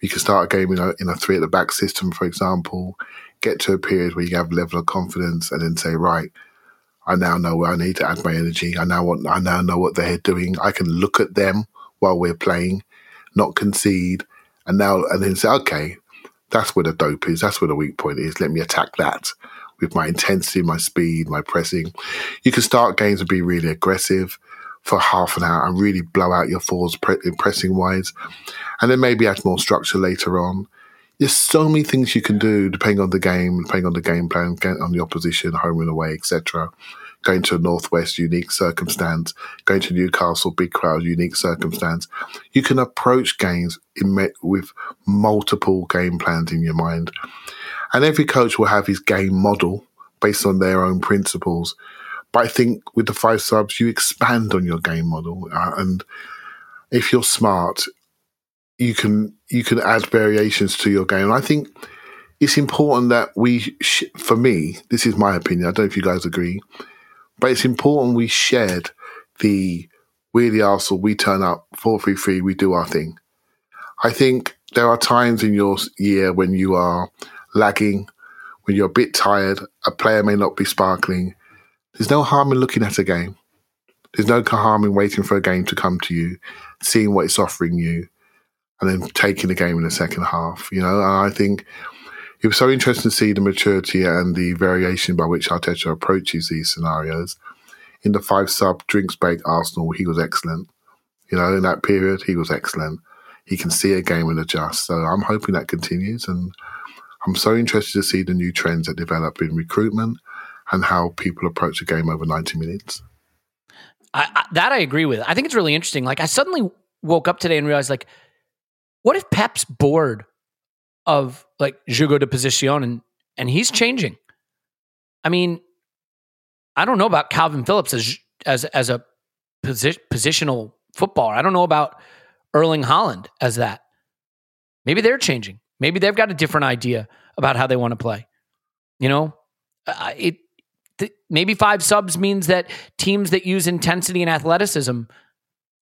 You can start a game in a, in a three at the back system, for example, get to a period where you have a level of confidence and then say, right, I now know where I need to add my energy. I now want, I now know what they're doing. I can look at them while we're playing, not concede, and now and then say, okay, that's where the dope is. That's where the weak point is. Let me attack that with my intensity, my speed, my pressing. You can start games and be really aggressive for half an hour and really blow out your fours pre- pressing wise, and then maybe add more structure later on. There's so many things you can do depending on the game, depending on the game plan, on the opposition, home and away, etc going to Northwest, unique circumstance, going to Newcastle, big crowd, unique circumstance. You can approach games in, with multiple game plans in your mind. And every coach will have his game model based on their own principles. But I think with the five subs, you expand on your game model. Uh, and if you're smart, you can you can add variations to your game. And I think it's important that we, sh- for me, this is my opinion. I don't know if you guys agree. But it's important we shared the we're the Arsenal, we turn up, 433, we do our thing. I think there are times in your year when you are lagging, when you're a bit tired, a player may not be sparkling. There's no harm in looking at a game. There's no harm in waiting for a game to come to you, seeing what it's offering you, and then taking the game in the second half. You know, and I think it was so interesting to see the maturity and the variation by which Arteta approaches these scenarios. In the five sub drinks break Arsenal, he was excellent. You know, in that period, he was excellent. He can see a game and adjust. So I'm hoping that continues. And I'm so interested to see the new trends that develop in recruitment and how people approach a game over 90 minutes.
I, I, that I agree with. I think it's really interesting. Like, I suddenly woke up today and realized, like, what if Pep's bored of like Jugo de position and and he's changing. I mean, I don't know about Kalvin Phillips as as as a posi- positional footballer. I don't know about Erling Haaland as that. Maybe they're changing. Maybe they've got a different idea about how they want to play. You know, uh, it th- maybe five subs means that teams that use intensity and athleticism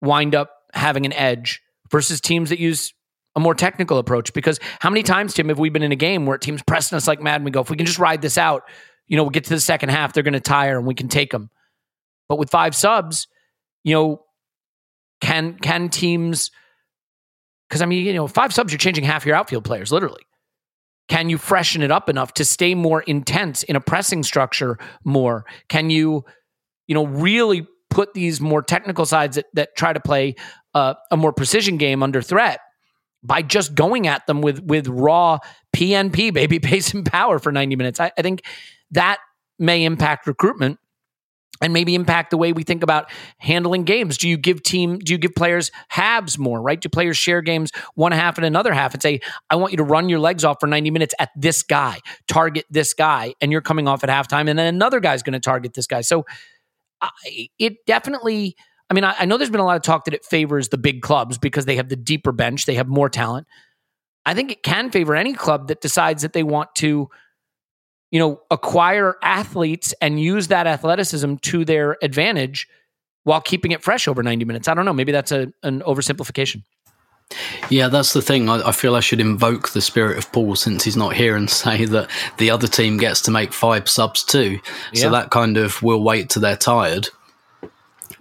wind up having an edge versus teams that use a more technical approach because how many times, Tim, have we been in a game where teams pressing us like mad and we go, if we can just ride this out, you know, we'll get to the second half, they're going to tire and we can take them. But with five subs, you know, can can teams because I mean, you know, five subs, you're changing half your outfield players, literally. Can you freshen it up enough to stay more intense in a pressing structure more? Can you, you know, really put these more technical sides that, that try to play uh, a more precision game under threat by just going at them with with raw PNP, baby, pace and power for 90 minutes. I, I think that may impact recruitment and maybe impact the way we think about handling games. Do you give team, do you give players halves more, right? Do players share games one half and another half and say, I want you to run your legs off for 90 minutes at this guy, target this guy, and you're coming off at halftime, and then another guy's going to target this guy. So uh, it definitely I mean, I, I know there's been a lot of talk that it favors the big clubs because they have the deeper bench, they have more talent. I think it can favor any club that decides that they want to, you know, acquire athletes and use that athleticism to their advantage while keeping it fresh over 90 minutes. I don't know. Maybe that's a, an oversimplification.
Yeah, that's the thing. I, I, feel I should invoke the spirit of Paul since he's not here and say that the other team gets to make five subs too. Yeah. So that kind of will wait till they're tired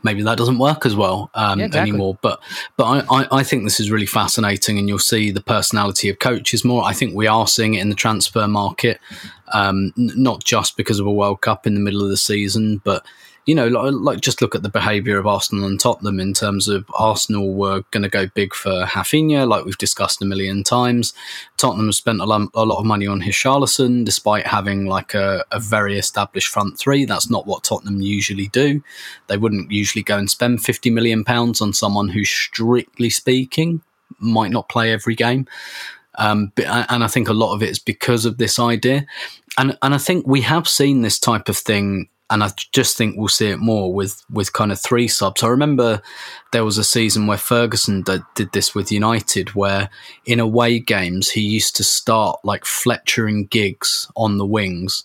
maybe that doesn't work as well um, yeah, exactly. anymore. But but I, I, think this is really fascinating, and you'll see the personality of coaches more. I think we are seeing it in the transfer market, um, n- not just because of a World Cup in the middle of the season, but you know, like, like, just look at the behaviour of Arsenal and Tottenham in terms of Arsenal were going to go big for Raphinha, like we've discussed a million times. Tottenham spent a lot, a lot of money on Richarlison, despite having like a, a, very established front three. That's not what Tottenham usually do. They wouldn't usually go and spend fifty million pounds on someone who, strictly speaking, might not play every game. Um, and I think a lot of it is because of this idea. And, and I think we have seen this type of thing and I just think we'll see it more with with kind of three subs. I remember there was a season where Ferguson did, did this with United, where in away games he used to start like Fletcher and Giggs on the wings.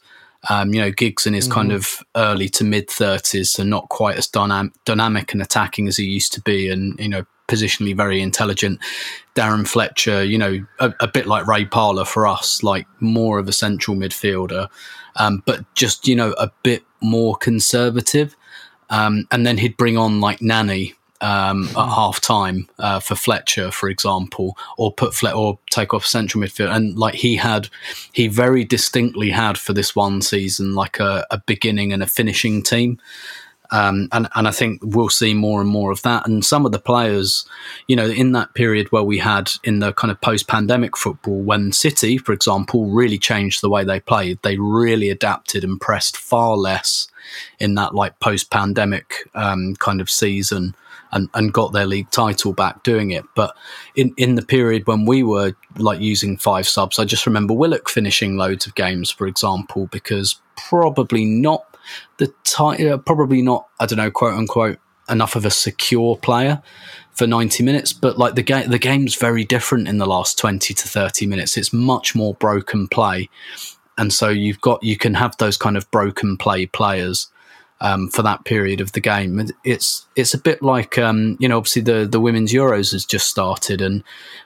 Um, you know, Giggs in his mm-hmm. kind of early to mid thirties, so not quite as dynam- dynamic and attacking as he used to be, and you know, positionally very intelligent. Darren Fletcher, you know, a, a, bit like Ray Parlour for us, like more of a central midfielder, um, but just, you know, a bit more conservative. Um, and then he'd bring on like Nani um, at hmm. half time uh, for Fletcher, for example, or put Fle- or take off central midfield. And like he had, he very distinctly had for this one season like a, a beginning and a finishing team. Um, and and I think we'll see more and more of that. And some of the players, you know, in that period where we had in the kind of post-pandemic football, when City, for example, really changed the way they played, they really adapted and pressed far less in that like post-pandemic um, kind of season. And, and got their league title back doing it. But in, in the period when we were like using five subs, I just remember Willock finishing loads of games, for example, because probably not the ty- uh, probably not I don't know quote unquote enough of a secure player for 90 minutes but like the game the game's very different in the last 20 to 30 minutes. It's much more broken play. And so you've got you can have those kind of broken play players um, for that period of the game. It's it's a bit like um, you know obviously the the women's Euros has just started and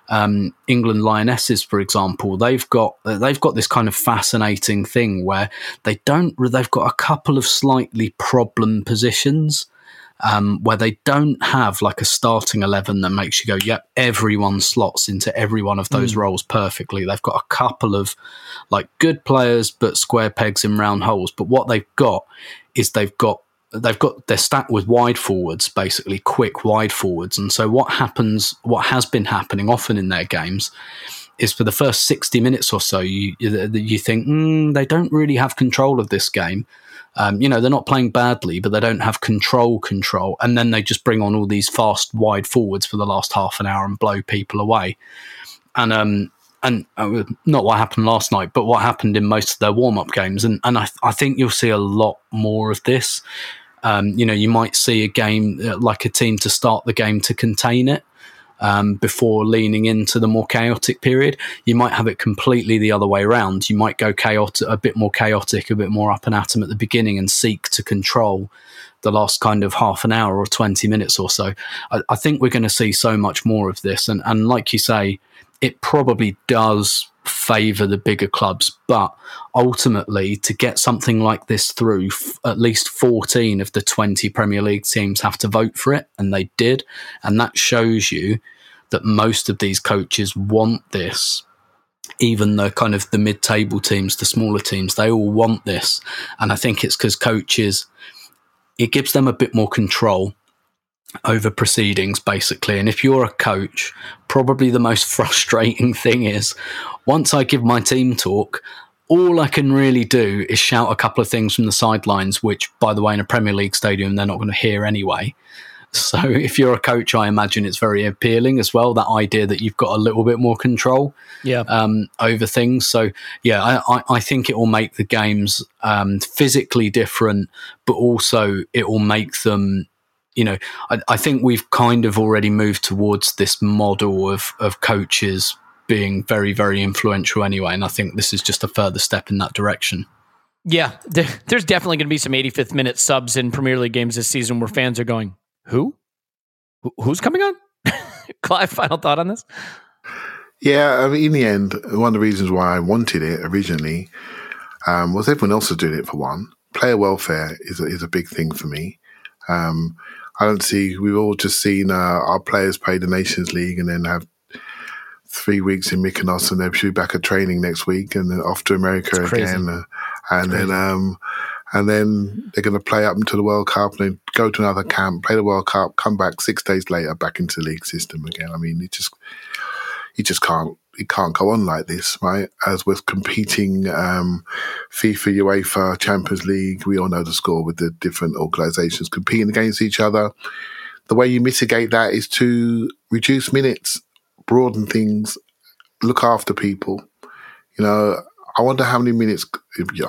um, England Lionesses for example they've got they've got this kind of fascinating thing where they don't they've got a couple of slightly problem positions. Um, where they don't have like a starting 11 that makes you go, yep, everyone slots into every one of those mm. roles perfectly. They've got a couple of like good players, but square pegs in round holes. But what they've got is they've got they've got they're stacked with wide forwards, basically quick wide forwards. And so what happens, what has been happening often in their games, is for the first sixty minutes or so, you you think mm, they don't really have control of this game. Um, you know, they're not playing badly, but they don't have control control. And then they just bring on all these fast wide forwards for the last half an hour and blow people away. And um, and uh, not what happened last night, but what happened in most of their warm up games. And, and I, I think you'll see a lot more of this. Um, you know, you might see a game uh, like a team to start the game to contain it um, before leaning into the more chaotic period. You might have it completely the other way around. You might go chaotic, a bit more chaotic, a bit more up and atom at the beginning and seek to control the last kind of half an hour or 20 minutes or so. I, I think we're going to see so much more of this. And, and like you say, it probably does favour the bigger clubs, but ultimately, to get something like this through, f- at least 14 of the 20 Premier League teams have to vote for it, and they did. And that shows you that most of these coaches want this. Even the kind of the mid table teams, the smaller teams, they all want this. And I think it's because coaches, it gives them a bit more control over proceedings basically. And if you're a coach probably the most frustrating thing is once i give my team talk all i can really do is shout a couple of things from the sidelines which by the way in a premier league stadium they're not going to hear anyway. So if you're a coach i imagine it's very appealing as well that idea that you've got a little bit more control
yeah.
um, over things. So yeah I, I, I, think it will make the games um, physically different but also it will make them you know, I, I, think we've kind of already moved towards this model of of coaches being very, very influential anyway, and I think this is just a further step in that direction.
Yeah, there's definitely going to be some 85th minute subs in Premier League games this season where fans are going, "Who? Who's coming on?" Clive, final thought on this?
Yeah, I mean, in the end, one of the reasons why I wanted it originally um, was everyone else was doing it for one. Player welfare is a, is a big thing for me. Um, I don't see. We've all just seen uh, our players play the Nations League and then have three weeks in Mykonos and they're due back at training next week and then off to America again. Uh, and then, um, and then they're going to play up until the World Cup and then go to another camp, play the World Cup, come back six days later back into the league system again. I mean, it just, you just can't it can't go on like this, right? As with competing um, FIFA, UEFA, Champions League, we all know the score with the different organisations competing against each other. The way you mitigate that is to reduce minutes, broaden things, look after people. You know, I wonder how many minutes.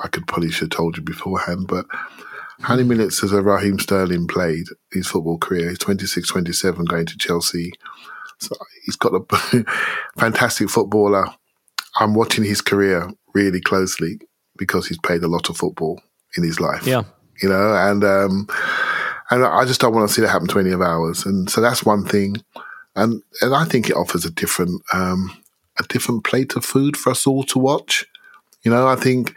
I could probably should have told you beforehand, but How many minutes has Raheem Sterling played his football career? He's 26, 27 going to Chelsea. So he's got a fantastic footballer. I'm watching his career really closely because he's played a lot of football in his life.
Yeah.
You know, and um, and I just don't want to see that happen to any of ours. And so that's one thing. And and I think it offers a different um, a different plate of food for us all to watch. You know, I think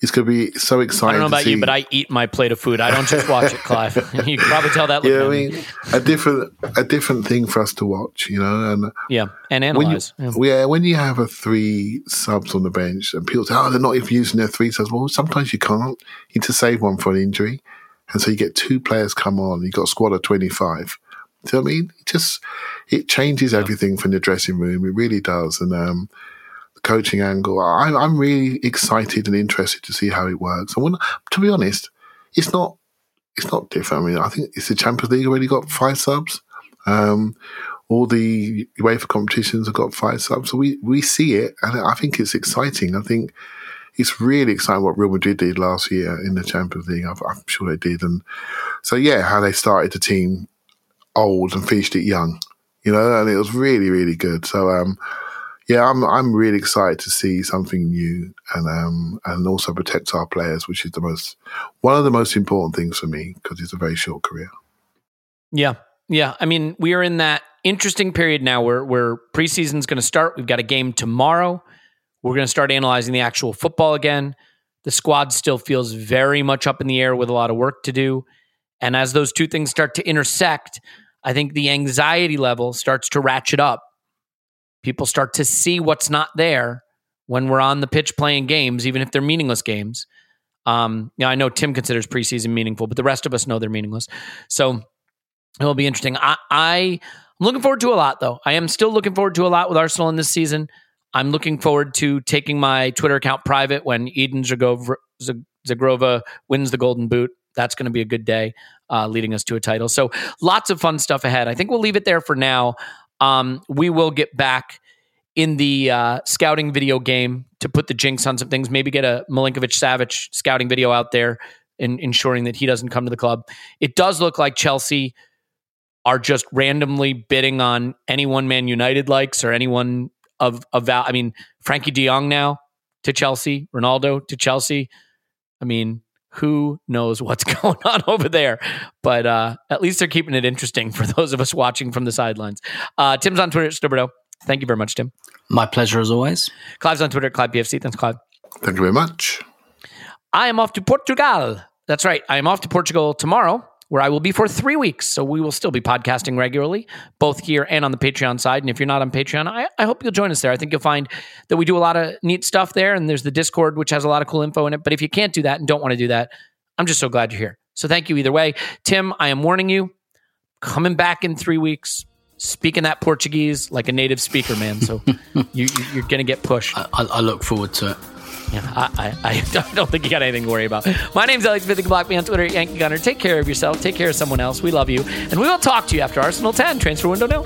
it's going to be so exciting.
I don't know about
see,
you, but I eat my plate of food. I don't just watch it, Clive. you can probably tell that.
Yeah, I mean, a different a different thing for us to watch. You know, and
yeah, and
when you,
yeah.
yeah, when you have a three subs on the bench and people say, "Oh, they're not even using their three subs." Well, sometimes you can't. You need to save one for an injury, and so you get two players come on. You got a squad of twenty five. Do you know what I mean? It just it changes everything from the dressing room. It really does, and um, coaching angle. I'm I'm really excited and interested to see how it works. And when, to be honest, it's not it's not different. I mean, I think it's the Champions League already got five subs. Um, all the UEFA competitions have got five subs. So we, we see it, and I think it's exciting. I think it's really exciting what Real Madrid did last year in the Champions League. I'm, I'm sure they did. And so, yeah, how they started the team old and finished it young, you know, and it was really, really good. So, um, yeah, I'm I'm really excited to see something new and um and also protect our players, which is the most one of the most important things for me because it's a very short career.
Yeah. Yeah. I mean, we are in that interesting period now where, where preseason's going to start. We've got a game tomorrow. We're going to start analyzing the actual football again. The squad still feels very much up in the air with a lot of work to do. And as those two things start to intersect, I think the anxiety level starts to ratchet up. People start to see what's not there when we're on the pitch playing games, even if they're meaningless games. Um, know, I know Tim considers preseason meaningful, but the rest of us know they're meaningless. So it'll be interesting. I, I am looking forward to a lot, though. I am still looking forward to a lot with Arsenal in this season. I'm looking forward to taking my Twitter account private when Edon Zhegrova, Zhegrova wins the Golden Boot. That's going to be a good day, uh, leading us to a title. So lots of fun stuff ahead. I think we'll leave it there for now. Um, we will get back in the uh, scouting video game to put the jinx on some things. Maybe get a Milinkovic Savic scouting video out there, in, ensuring that he doesn't come to the club. It does look like Chelsea are just randomly bidding on anyone Man United likes or anyone of of val. I mean, Frenkie De Jong now to Chelsea, Ronaldo to Chelsea. I mean, who knows what's going on over there? But uh, at least they're keeping it interesting for those of us watching from the sidelines. Uh, Tim's on Twitter, Stillberto. Thank you very much, Tim.
My pleasure as always.
Clive's on Twitter, Clive PFC. Thanks, Clive.
Thank you very much.
I am off to Portugal. That's right. I am off to Portugal tomorrow, where I will be for three weeks. So we will still be podcasting regularly, both here and on the Patreon side. And if you're not on Patreon, I, I hope you'll join us there. I think you'll find that we do a lot of neat stuff there. And there's the Discord, which has a lot of cool info in it. But if you can't do that and don't want to do that, I'm just so glad you're here. So thank you either way. Tim, I am warning you, coming back in three weeks, speaking that Portuguese like a native speaker, man. So you, you're going to get pushed.
I, I look forward to it.
Yeah, I, I, I, don't think you got anything to worry about. My name's Alex Vithik. Block me on Twitter, Yankee Gunner. Take care of yourself. Take care of someone else. We love you. And we will talk to you after Arsenal 10, Transfer Window Now.